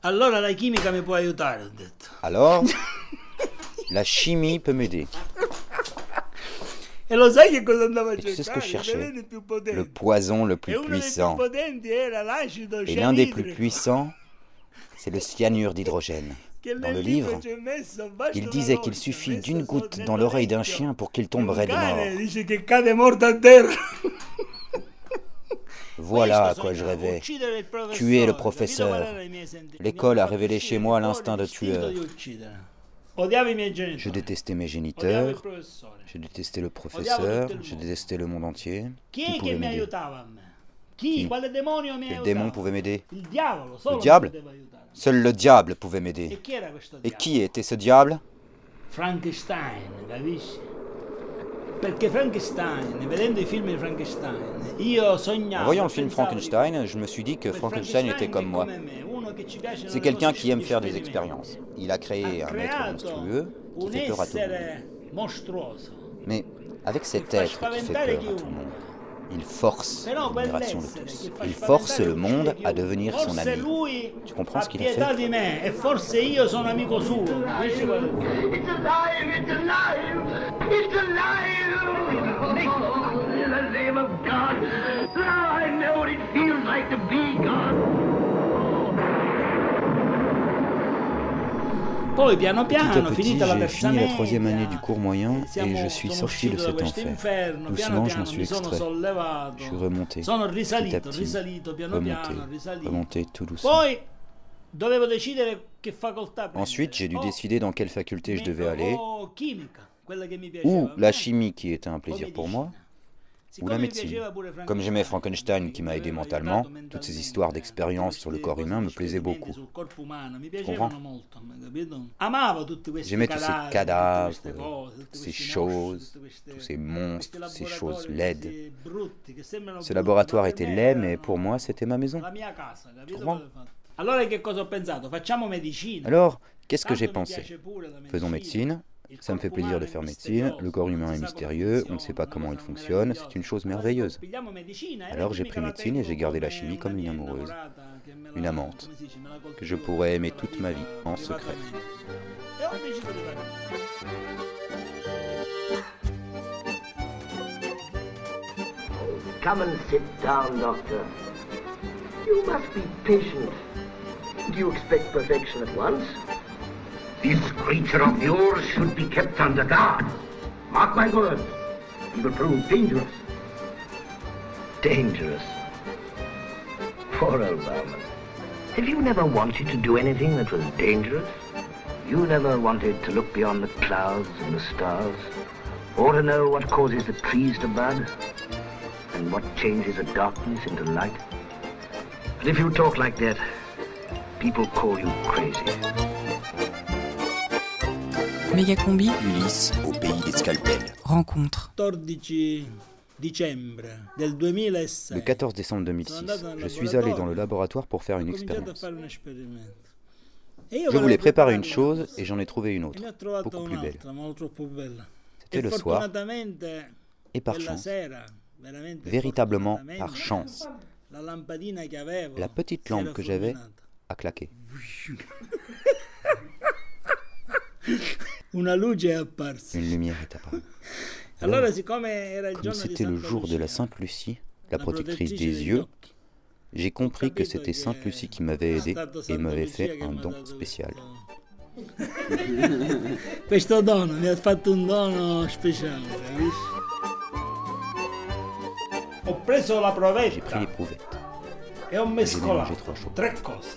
Allora la chimica mi può aiutare, ho detto. Alors, la chimie peut m'aider. E lo sai che cosa andavo a Et tu sais ce que je cercare? I cherchais? veleni più potenti. Le poison le e plus uno dei più puissant. potenti era l'acido Et l'un des plus cianidrico. puissants, c'est le cyanure d'hydrogène. che Dans le livre, c'è messo, basta il disait qu'il suffit d'une sotto goutte dans l'oreille d'un chien pour qu'il tomberait de mort. dice che cade morto a terra. Voilà à quoi je rêvais. Tuer le professeur. L'école a révélé chez moi l'instinct de tueur. Je détestais mes géniteurs, je détestais le professeur, je détestais le monde entier. Qui pouvait m'aider? mi Quel démon pouvait m'aider? Le diable? Seul le diable pouvait E m'aider. questo Et qui était ce diable? Frankenstein? Perché Frankenstein, vedendo i film di Frankenstein, io sognavo. En voyant le film Frankenstein, je me suis dit que Frankenstein était comme moi. C'est quelqu'un qui aime faire des expériences. Il a créé un être monstrueux qui fait peur à tout le monde. Mais avec cet être qui fait peur à tout le monde, il force Però l'admiration de tous. Il force le monde à devenir son ami. lui Tu comprends ce qu'il a fait e io sono amico suo. I know what it feels like to be God! Petit à petit, j'ai fini la troisième année du cours moyen et je suis sorti de cet enfer. Doucement, je m'en suis extrait. Je suis remonté. Petit à petit, remonté, remonté tout doucement. Ensuite, j'ai dû O- décider dans quelle faculté je devais aller, ou la chimie qui était un plaisir pour moi, ou la médecine. Comme j'aimais Frankenstein qui m'a aidé mentalement, toutes ces histoires d'expérience sur le corps humain me plaisaient beaucoup. mi comprends? J'aimais tous ces cadavres, cose, tutti ces choses, tous ces monstres, ces choses laides. Ce laboratoire était laid, mais pour moi, c'était ma maison. capito? comprends? Alors, qu'est-ce que j'ai pensé? Faisons médecine. Ça me fait plaisir de faire médecine. Le corps humain est mystérieux, on ne sait pas comment il fonctionne, c'est une chose merveilleuse. E Alors j'ai pris médecine et j'ai gardé la chimie comme une amoureuse, la- une amante, que je pourrais aimer toute ma vie en secret. Come and sit down, Doctor. You must be patient. Do you expect perfection at once? This creature of yours should be kept under guard. Mark my words. He will prove dangerous. Dangerous? Poor old Bowman. Have you never wanted to do anything that was dangerous? You never wanted to look beyond the clouds and the stars? Or to know what causes the trees to bud? And what changes the darkness into light? But if you talk like that, people call you crazy. Mégacombi, Ulysse au pays des scalpels. rencontre. 14 dicembre del 2006. Le 14 décembre 2006, je suis allé dans le laboratoire pour faire une expérience. E Je voulais préparer une chose et j'en ai trouvé une e autre, trovato beaucoup plus belle. C'était e le soir, et par chance, véritablement par chance, la petite lampe que j'avais a claqué. Una luce è apparsa. Une lumière est apparue. Il Comme c'était le jour de la Sainte Lucie, la protectrice des yeux, j'ai compris que c'était Sainte Lucie qui m'avait aidé et m'avait fait un don spécial. questo dono mi ha fatto un dono speciale, capisci? Ho preso la J'ai pris provetta l'éprouvette. e ho mescolato trois choses. tre cose.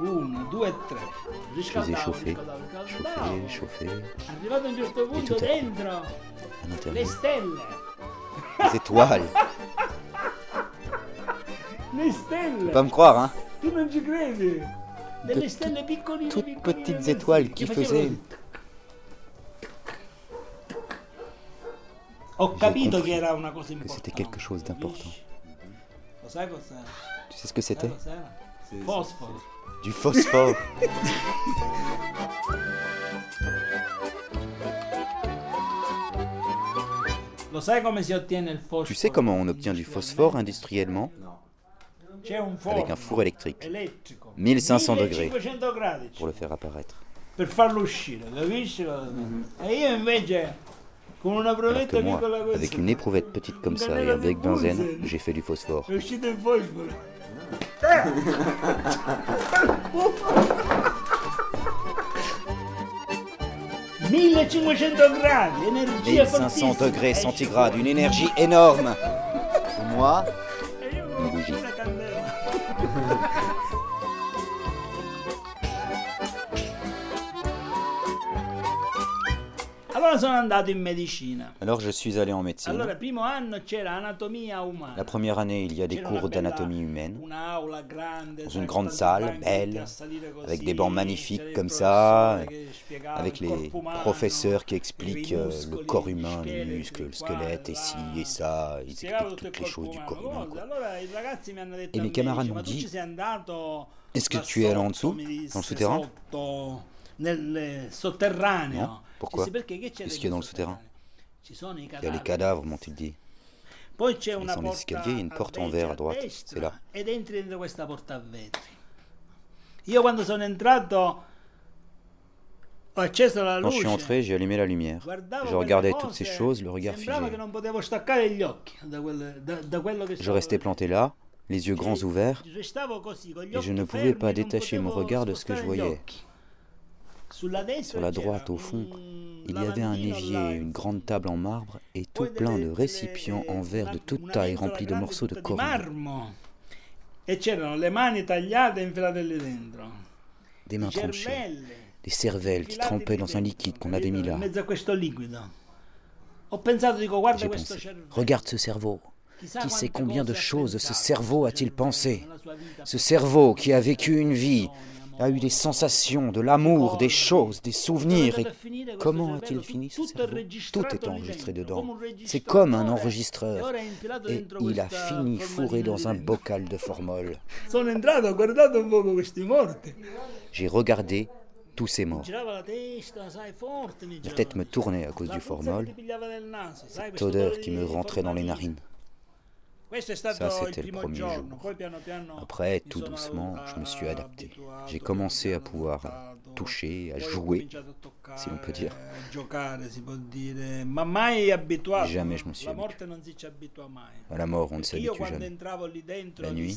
Uno, due tre. Je les ai chauffés, chauffés, chauffés. Arrivato a un certo punto tout à- dentro À le l'intérieur, stelle. les étoiles. Le stelle. Faut pas me croire, hein. Tu non ci credi? Delle De stelle piccoline, toutes piccoline petites étoiles qui faisaient-. Ho capito che era una cosa Que importante. c'était quelque chose d'important. Lo sai cos'era? Tu sais ce que c'était? Fosforo. Du phosphore. Tu sais comment on obtient du phosphore industriellement? Avec un four électrique. elettrico. 1500 degrés 1500 gradi pour le faire apparaître. per farlo uscire, capisci? E io invece con una Alors provetta que moi, piccola così avec une éprouvette petite comme ça et avec benzène, j'ai fait du phosphore. è uscito il fosforo. 1500 gradi, energia 1500 fortissima. degrés centigrades, une énergie énorme. Pour moi, une bougie. Allora sono andato in medicina. Alors je suis allé en médecine. Allora, primo anno c'era anatomia umana. La première année, il y a des cours d'anatomie humaine. grande, Dans une grande salle, belle, avec des bancs magnifiques comme ça, avec les professeurs qui expliquent euh, le corps humain, les muscles, le squelette, et ci et ça, ils expliquent toutes les choses du corps humain. quoi. Et mes camarades m'ont dit, est-ce que tu es allé en dessous, dans le souterrain? Non Pourquoi Qu'est-ce qu'il y a dans le souterrain Il y a les cadavres, m'ont-ils dit. Il y a une porte en verre à droite, c'est là. Quand je suis entré, j'ai allumé la lumière. Je regardais toutes ces cose, choses, le regard figé. Je restais planté là, les yeux grands ouverts, et je ne pouvais pas détacher mon regard de ce que je voyais. Sur la droite, au fond, un il y avait un évier, une grande table en marbre et tout plein de récipients en verre de toute taille remplis de morceaux de e e dentro. Des mains tranchées, des cervelles qui trempaient dans un liquide qu'on avait mis là. J'ai pensé, regarde ce cerveau. Qui sait combien de choses ce cerveau a-t-il pensé? Ce cerveau qui a vécu une vie, a eu des sensations, de l'amour, des choses, des souvenirs. Et comment a-t-il fini ce cerveau? Tout est enregistré dedans. C'est comme un enregistreur. Et il a fini fourré dans un bocal de formol. J'ai regardé tous ces morts. La tête me tournait à cause du formol, cette odeur qui me rentrait dans les narines. Ça, c'était le premier jour. Après, tout doucement, je me suis adapté. J'ai commencé à pouvoir toucher, à jouer, si l'on peut dire. Jamais je me suis habitué. À la mort, on ne s'habitue jamais. La nuit,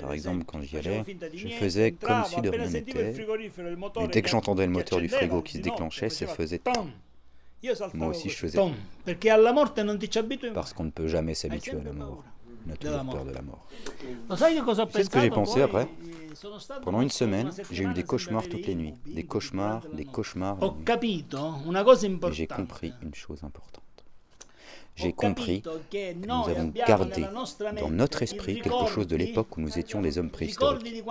par exemple, quand j'y allais, je faisais comme si de rien n'était. Mais dès que j'entendais le moteur du frigo qui se déclenchait, ça faisait Moi aussi, je faisais. Parce qu'on ne peut jamais s'habituer à la mort. On a de la toujours peur mort. de la sais ce que j'ai pensé après Pendant une semaine, j'ai eu des cauchemars toutes les nuits. Des cauchemars, des cauchemars. Et j'ai importante. compris une chose importante. J'ai Ho compris que nous avons gardé dans notre esprit quelque chose de l'époque où nous étions des hommes préhistoriques.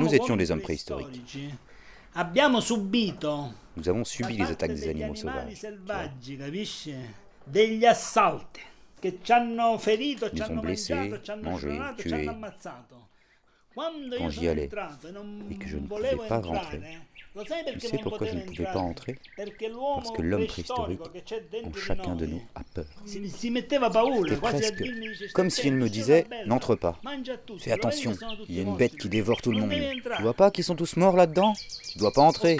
nous étions des hommes préhistoriques. Abbiamo subito Nous avons subi les attaques des animaux animali sauvages. selvaggi, capisci? Degli assalti che ci hanno ferito, ci Ils hanno mangiato, ci hanno mangé, tué. hanno ammazzato. Quando Quand io j'y sono allais entrato e non et que je ne pouvais volevo pas entrare, rentrer, sai tu sais pourquoi je ne pouvais pas entrer? Parce que l'homme préhistorique, en chacun de nous, a peur. C'était presque comme "Stai si il me disait N'entre pas. Fais attention, il y a une morti?" bête qui dévore tout le monde. Tu vois pas qu'ils sont tous morts là-dedans? Tu dois pas entrer.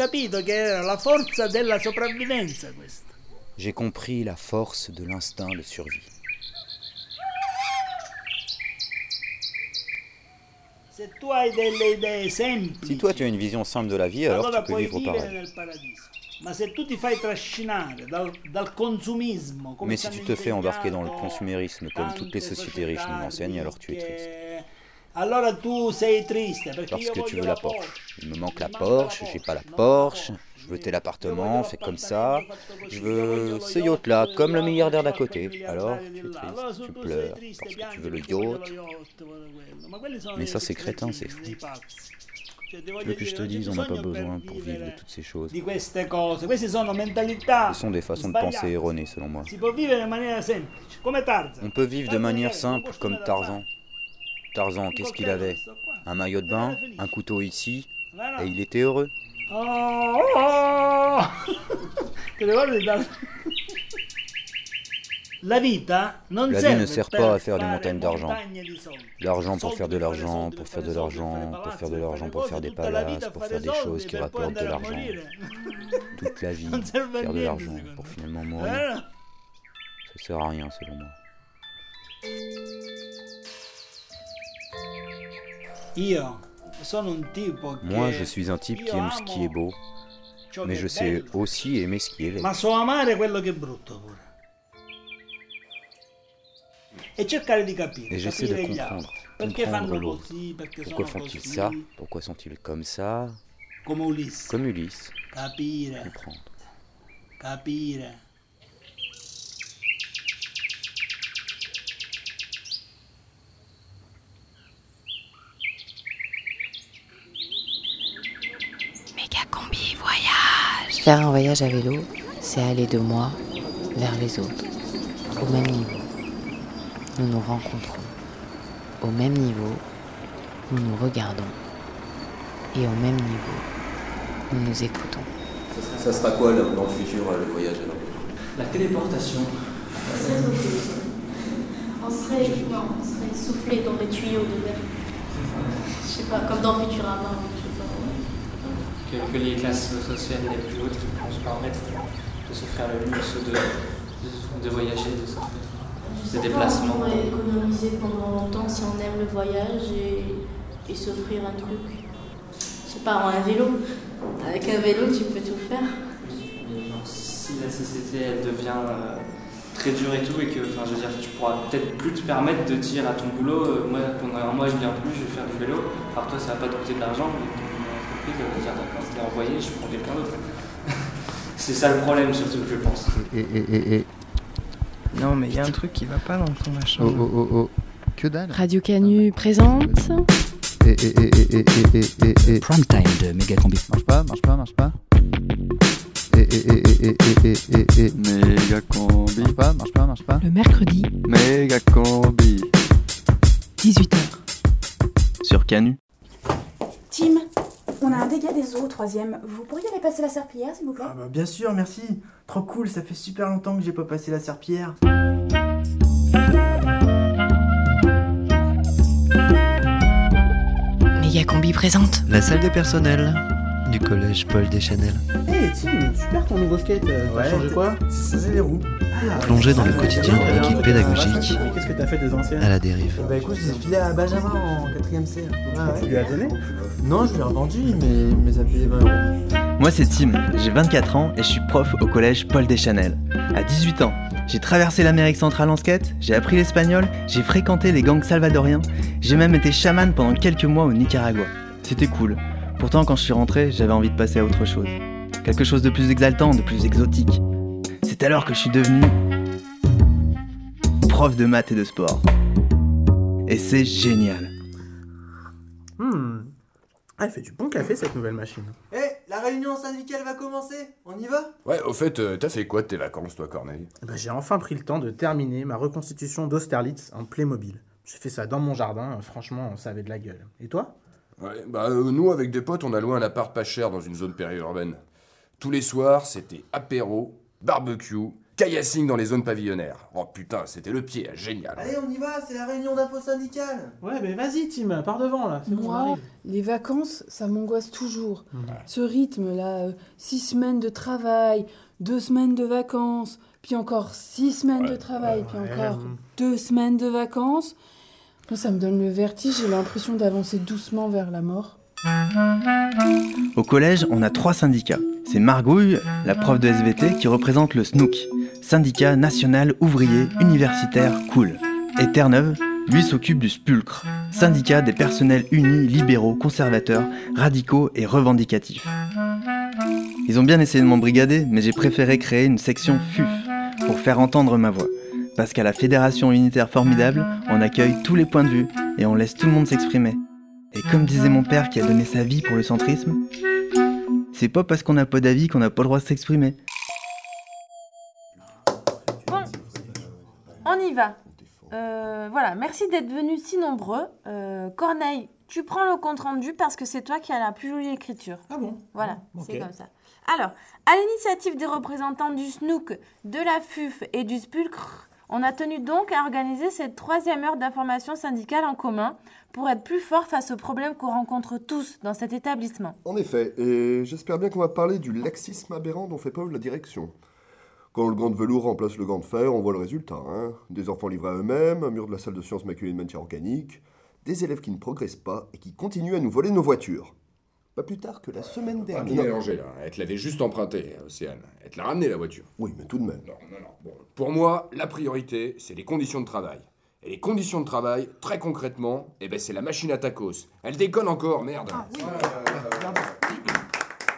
J'ai compris la force de l'instinct de survie. Se tu hai delle idee semplici, Si toi tu as une vision simple de la vie, alors tu peux vivre come Mais si tu te fais embarquer dans le consumérisme comme toutes les sociétés riches nous l'enseignent, alors tu es triste. Parce que tu veux la la Porsche. Il me manque la Porsche, j'ai pas la Porsche, je veux tel appartement, fait comme ça, je veux ce yacht-là, comme le milliardaire d'à côté. Alors tu es triste, tu pleures, parce que tu veux le yacht. Mais ça c'est crétin, c'est fou. Tu veux que je te dise, on n'a pas besoin pour vivre de toutes ces choses. Ce sont des façons de penser erronées selon moi. On peut vivre de manière simple comme Tarzan. Tarzan, qu'est-ce qu'il avait. Un maillot de bain, un couteau ici, et il était heureux. Oh, oh! Tarzan? La vita non La vie serve ne sert pas à faire des montagnes d'argent. L'argent pour faire de l'argent, pour faire de l'argent, pour faire de l'argent, pour faire des palaces, pour faire des choses qui rapportent de l'argent. Toute la vie, faire de l'argent pour me. finalement mourir. Ça sert à rien selon moi. Io Moi, je suis un type qui aime ce qui est beau, mais je sais aussi aimer ce qui est laid. E Et j'essaie de comprendre, comprendre l'autre. Pourquoi font-ils ça? Pourquoi sont-ils comme ça? Comme Ulysse. Comprendre. Faire un voyage à vélo, c'est aller de moi vers les autres, au même niveau. Nous nous rencontrons. Au même niveau, nous nous regardons. Et au même niveau, nous nous écoutons. Ça sera quoi là, dans le futur, le voyage La téléportation. On serait, non, on serait soufflé dans les tuyaux de verre. Je sais pas, comme dans Futurama. Que, que les classes sociales les plus hautes qui se permettre de se faire le luxe de, de, de voyager, de Je des déplacements. On pourrait économiser pendant longtemps si on aime le voyage et, et s'offrir un truc. Je sais pas, un vélo. Avec un vélo, tu peux tout faire. Genre, si la société elle devient euh, très dure et tout, et que enfin, je veux dire, tu pourras peut-être plus te permettre de dire à ton boulot, euh, moi pendant un mois je viens plus, je vais faire du vélo. Alors toi ça va pas te coûter de l'argent, mais que dire d'accord, je l'ai envoyé, je prends quelqu'un d'autre. c'est ça le problème, surtout que je pense. Et, et, et, non, mais il y a un truc qui va pas dans ton machin. Oh, oh, oh, oh. que dalle. Radio Canu présente. Et, et, Prime time de Megacombi. Marche pas, marche pas, marche pas. Et, Megacombi. Marche pas, marche pas, marche pas. Le mercredi. Megacombi. 18h. Sur Canu. Tim, on a un dégât des eaux au troisième. Vous pourriez aller passer la serpillière, s'il vous plaît? Ah bah bien sûr, merci. Trop cool, ça fait super longtemps que j'ai pas passé la serpillière. Méga Combi présente. La salle de personnel du collège Paul Deschanel. Hey Tim, super ton nouveau skate. euh, T'as changé quoi J'ai changé les roues. Plongé dans le quotidien d'une équipe pédagogique Qu'est-ce que t'as fait des anciennes à la dérive. Bah écoute, je les ai filés à Benjamin en 4ème C. Tu lui as donné? Non, je lui ai revendu, mais mais ça payé 20 euros. Moi c'est Tim, j'ai 24 ans et je suis prof au collège Paul Deschanel. À 18 ans, j'ai traversé l'Amérique centrale en skate, j'ai appris l'espagnol, j'ai fréquenté les gangs salvadoriens, j'ai même été chaman pendant quelques mois au Nicaragua. C'était cool. Pourtant quand je suis rentré, j'avais envie de passer à autre chose. Quelque chose de plus exaltant, de plus exotique. C'est alors que je suis devenu prof de maths et de sport. Et c'est génial. Hmm. Ah, elle fait du bon café cette nouvelle machine. Eh, la réunion syndicale va commencer. On y va? Ouais, au fait, euh, t'as fait quoi de tes vacances, toi, Corneille? Ben, J'ai enfin pris le temps de terminer ma reconstitution d'Austerlitz en Playmobil. J'ai fait ça dans mon jardin, franchement, ça avait de la gueule. Et toi? Ouais, bah euh, nous, avec des potes, on a loué un appart pas cher dans une zone périurbaine. Tous les soirs, c'était apéro, barbecue, caillassing dans les zones pavillonnaires. Oh putain, c'était le pied, génial. Allez, on y va, c'est la réunion d'info syndicale. Ouais, mais vas-y, Tim, pars devant là. c'est bon, on Moi, arrive. les vacances, ça m'angoisse toujours. Mhm. Ce rythme-là, euh, six semaines de travail, deux semaines de vacances, puis encore six semaines de travail, puis encore deux semaines de vacances. Ça me donne le vertige, j'ai l'impression d'avancer doucement vers la mort. Au collège, on a trois syndicats. C'est Margouille, la prof de SVT, qui représente le SNOOC, syndicat national ouvrier universitaire cool. Et Terre-Neuve, lui s'occupe du SPULCRE, syndicat des personnels unis, libéraux, conservateurs, radicaux et revendicatifs. Ils ont bien essayé de m'embrigader, mais j'ai préféré créer une section FUF pour faire entendre ma voix. Parce qu'à la Fédération unitaire formidable, on accueille tous les points de vue et on laisse tout le monde s'exprimer. Et comme disait mon père qui a donné sa vie pour le centrisme, c'est pas parce qu'on n'a pas d'avis qu'on n'a pas le droit de s'exprimer. Bon, on y va. Euh, voilà, merci d'être venus si nombreux. Euh, Corneille, tu prends le compte rendu parce que c'est toi qui as la plus jolie écriture. Ah bon? Voilà, Ok. c'est comme ça. Alors, à l'initiative des représentants du SNOOC, de la FUF et du SPULCRE, on a tenu donc à organiser cette troisième heure d'information syndicale en commun pour être plus fort face aux problèmes qu'on rencontre tous dans cet établissement. En effet, et j'espère bien qu'on va parler du laxisme aberrant dont fait preuve la direction. Quand le gant de velours remplace le gant de fer, on voit le résultat. hein. Des enfants livrés à eux-mêmes, un mur de la salle de sciences maculé de matière organique, des élèves qui ne progressent pas et qui continuent à nous voler nos voitures. Pas plus tard que la semaine Ah, dernière. tout mélangé, là. Elle te l'avait juste emprunté, Océane. Elle te l'a ramené, la voiture. Oui, mais tout de même. Non, non, non. Bon, pour moi, la priorité, c'est les conditions de travail. Et les conditions de travail, très concrètement, eh ben, c'est la machine à tacos. Elle déconne encore, merde.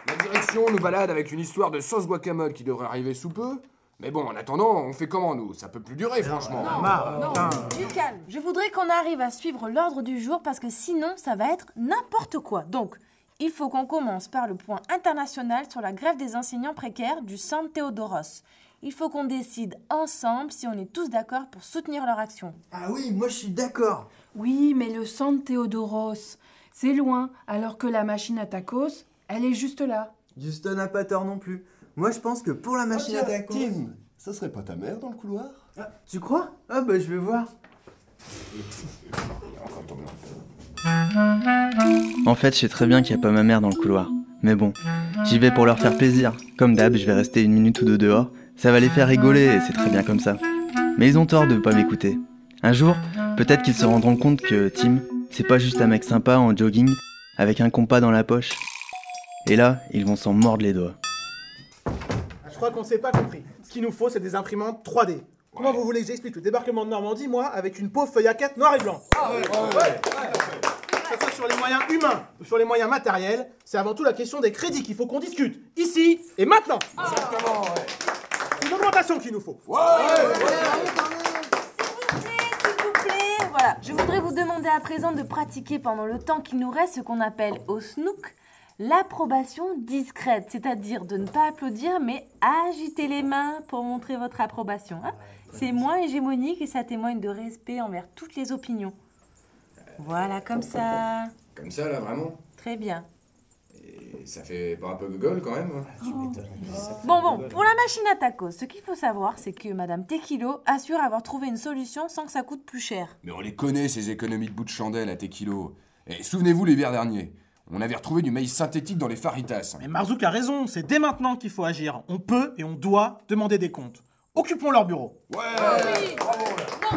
La direction nous balade avec une histoire de sauce guacamole qui devrait arriver sous peu. Mais bon, en attendant, on fait comment, nous? Ça peut plus durer, franchement. Non, du calme. Je voudrais qu'on arrive à suivre l'ordre du jour parce que sinon, ça va être n'importe quoi. Donc, Il faut qu'on commence par le point international sur la grève des enseignants précaires du San Theodoros. Il faut qu'on décide ensemble si on est tous d'accord pour soutenir leur action. Ah oui, moi je suis d'accord. Oui, mais le San Theodoros, c'est loin, alors que la machine à tacos, elle est juste là. Justin n'a pas tort non plus. Moi je pense que pour la machine à tiens, tacos... Tim, ça serait pas ta mère dans le couloir? Ah, tu crois? Ah bah je vais voir. En fait, je sais très bien qu'il n'y a pas ma mère dans le couloir. Mais bon, j'y vais pour leur faire plaisir. Comme d'hab, je vais rester une minute ou deux dehors. Ça va les faire rigoler et c'est très bien comme ça. Mais ils ont tort de ne pas m'écouter. Un jour, peut-être qu'ils se rendront compte que Tim, c'est pas juste un mec sympa en jogging avec un compas dans la poche. Et là, ils vont s'en mordre les doigts. Ah, Je crois qu'on s'est pas compris. Ce qu'il nous faut, c'est des imprimantes 3D. Comment vous voulez que j'explique le débarquement de Normandie, moi, avec une pauvre feuille à 4 noir et blanc? Ouais. Soit sur les moyens humains ou sur les moyens matériels, c'est avant tout la question des crédits qu'il faut qu'on discute. Ici et maintenant. Exactement, C'est une augmentation qu'il nous faut. S'il vous plaît, voilà. Je voudrais vous demander à présent de pratiquer pendant le temps qu'il nous reste ce qu'on appelle au snook l'approbation discrète, c'est-à-dire de ne pas applaudir mais agiter les mains pour montrer votre approbation. hein. C'est moins hégémonique et ça témoigne de respect envers toutes les opinions. Voilà, comme ça. Comme ça, là, vraiment Très bien. Et ça fait pas un peu gogol quand même hein Bon, bon, pour la machine à tacos, ce qu'il faut savoir, c'est que Madame Tequilo assure avoir trouvé une solution sans que ça coûte plus cher. Mais on les connaît, ces économies de bout de chandelle à tes kilos. Et souvenez-vous l'hiver dernier, on avait retrouvé du maïs synthétique dans les faritas. Mais Marzouk a raison, c'est dès maintenant qu'il faut agir. On peut et on doit demander des comptes. Occupons leur bureau. Non,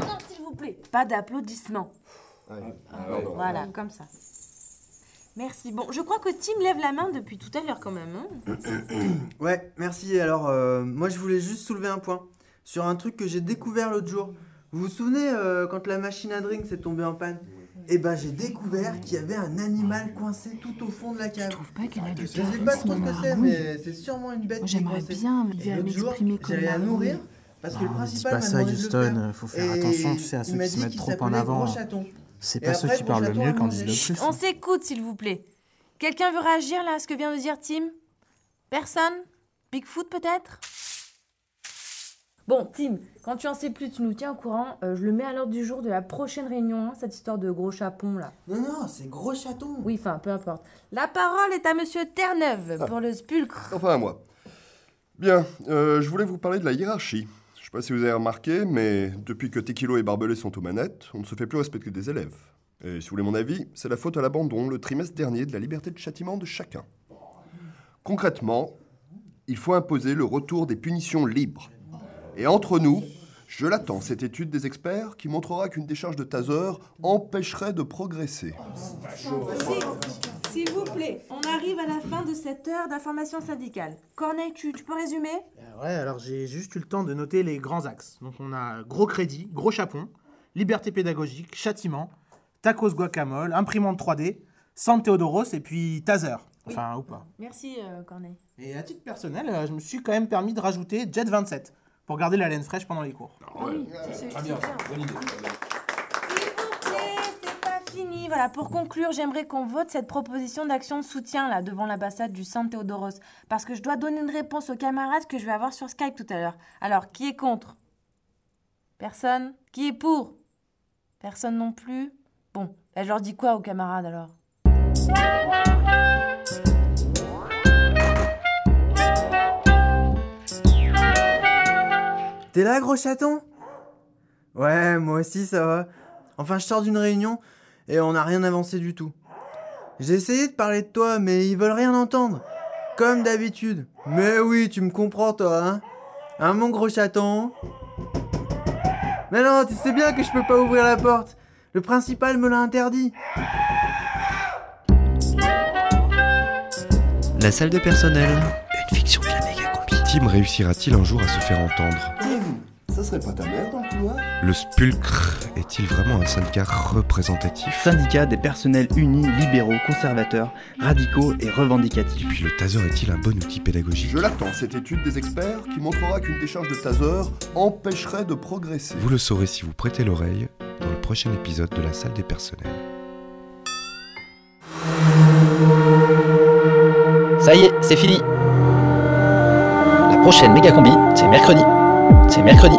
non, s'il vous plaît. Pas d'applaudissements. Voilà, comme ça. Merci. Bon, je crois que Tim lève la main depuis tout à l'heure quand même. hein. Ouais, merci. Alors, euh, moi, je voulais juste soulever un point sur un truc que j'ai découvert l'autre jour. Vous vous souvenez euh, quand la machine à drink s'est tombée en panne? Eh ben, j'ai découvert qu'il y avait un animal coincé tout au fond de la cave. Je trouve pas qu'elle a du Je sais pas trop ce que c'est, mais c'est sûrement une bête. Moi, j'aimerais bien l'autre jour, m'exprimer comme J'allais la margouille. nourrir parce que le principal dis m'a pas ça, Houston, faut faire attention, tu sais, à ceux qui se dit mettent qu'il trop en avant. Gros Chaton. C'est pas ceux qui parlent le mieux ils disent le plus. On s'écoute, s'il vous plaît. Quelqu'un veut réagir là à ce que vient de dire Tim? Personne? Bigfoot peut-être? Bon, Tim, quand tu en sais plus, tu nous tiens au courant. Euh, je le mets à l'ordre du jour de la prochaine réunion, hein, cette histoire de gros chapon là. Non, non, c'est Gros Chaton. Oui, enfin, peu importe. La parole est à Monsieur Terre-Neuve Ah. pour le spulcre. Enfin, à moi. Bien, euh, je voulais vous parler de la hiérarchie. Je sais pas si vous avez remarqué, mais depuis que Tequilo et Barbelé sont aux manettes, on ne se fait plus respecter des élèves. Et si vous voulez mon avis, c'est la faute à l'abandon le trimestre dernier de la liberté de châtiment de chacun. Concrètement, il faut imposer le retour des punitions libres. Et entre nous, je l'attends, cette étude des experts qui montrera qu'une décharge de taser empêcherait de progresser. S'il vous plaît, on arrive à la fin de cette heure d'information syndicale. Corneille, tu, tu peux résumer? Ouais, alors j'ai juste eu le temps de noter les grands axes. Donc on a gros crédit, gros chapon, liberté pédagogique, châtiment, tacos guacamole, imprimante 3D, San Theodoros et puis taser. Enfin, ou pas. Merci, euh, Corneille. Et à titre personnel, euh, je me suis quand même permis de rajouter Jet 27 pour garder la laine fraîche pendant les cours. oui, c'est- Très bien, c'est bonne idée. S'il vous plaît, c'est pas fini. Voilà, pour conclure, j'aimerais qu'on vote cette proposition d'action de soutien là devant l'ambassade du San Théodoros. Parce que je dois donner une réponse aux camarades que je vais avoir sur Skype tout à l'heure. Alors, qui est contre? Personne? Qui est pour? Personne non plus? Bon, bah, je leur dis quoi aux camarades alors? T'es là, gros chaton? Ouais, moi aussi, ça va. Enfin, je sors d'une réunion et on n'a rien avancé du tout. J'ai essayé de parler de toi, mais ils veulent rien entendre. Comme d'habitude. Mais oui, tu me comprends, toi, hein Hein, mon gros chaton? Mais non, tu sais bien que je peux pas ouvrir la porte. Le principal me l'a interdit. La salle de personnel. Une fiction de la méga. Tim réussira-t-il un jour à se faire entendre? Ça serait pas ta mère dans le couloir Le Spulcre est-il vraiment un syndicat représentatif? Syndicat des personnels unis, libéraux, conservateurs, radicaux et revendicatifs. Puis le taser est-il un bon outil pédagogique? Je l'attends, cette étude des experts qui montrera qu'une décharge de taser empêcherait de progresser. Vous le saurez si vous prêtez l'oreille dans le prochain épisode de la salle des personnels. Ça y est, c'est fini. La prochaine méga combi, c'est mercredi. C'est mercredi.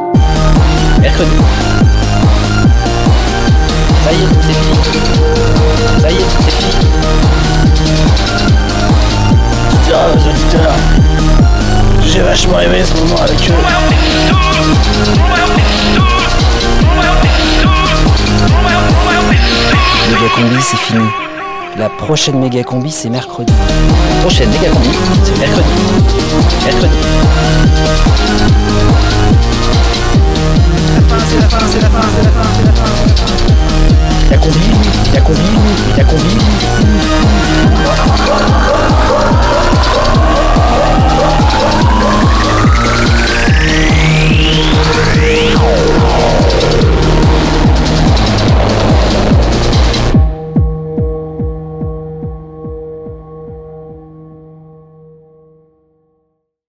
Mercredi. Ça y est, c'est fini. Ça y est, c'est fini. Tiens, aux auditeurs, j'ai vachement aimé ce moment avec eux. Méga combi, c'est fini. La prochaine méga combi, c'est mercredi. La prochaine méga combi, c'est mercredi. Mercredi. La fin, c'est la fin, c'est la fin, c'est la fin, c'est la fin. La combi, la combi, la combi.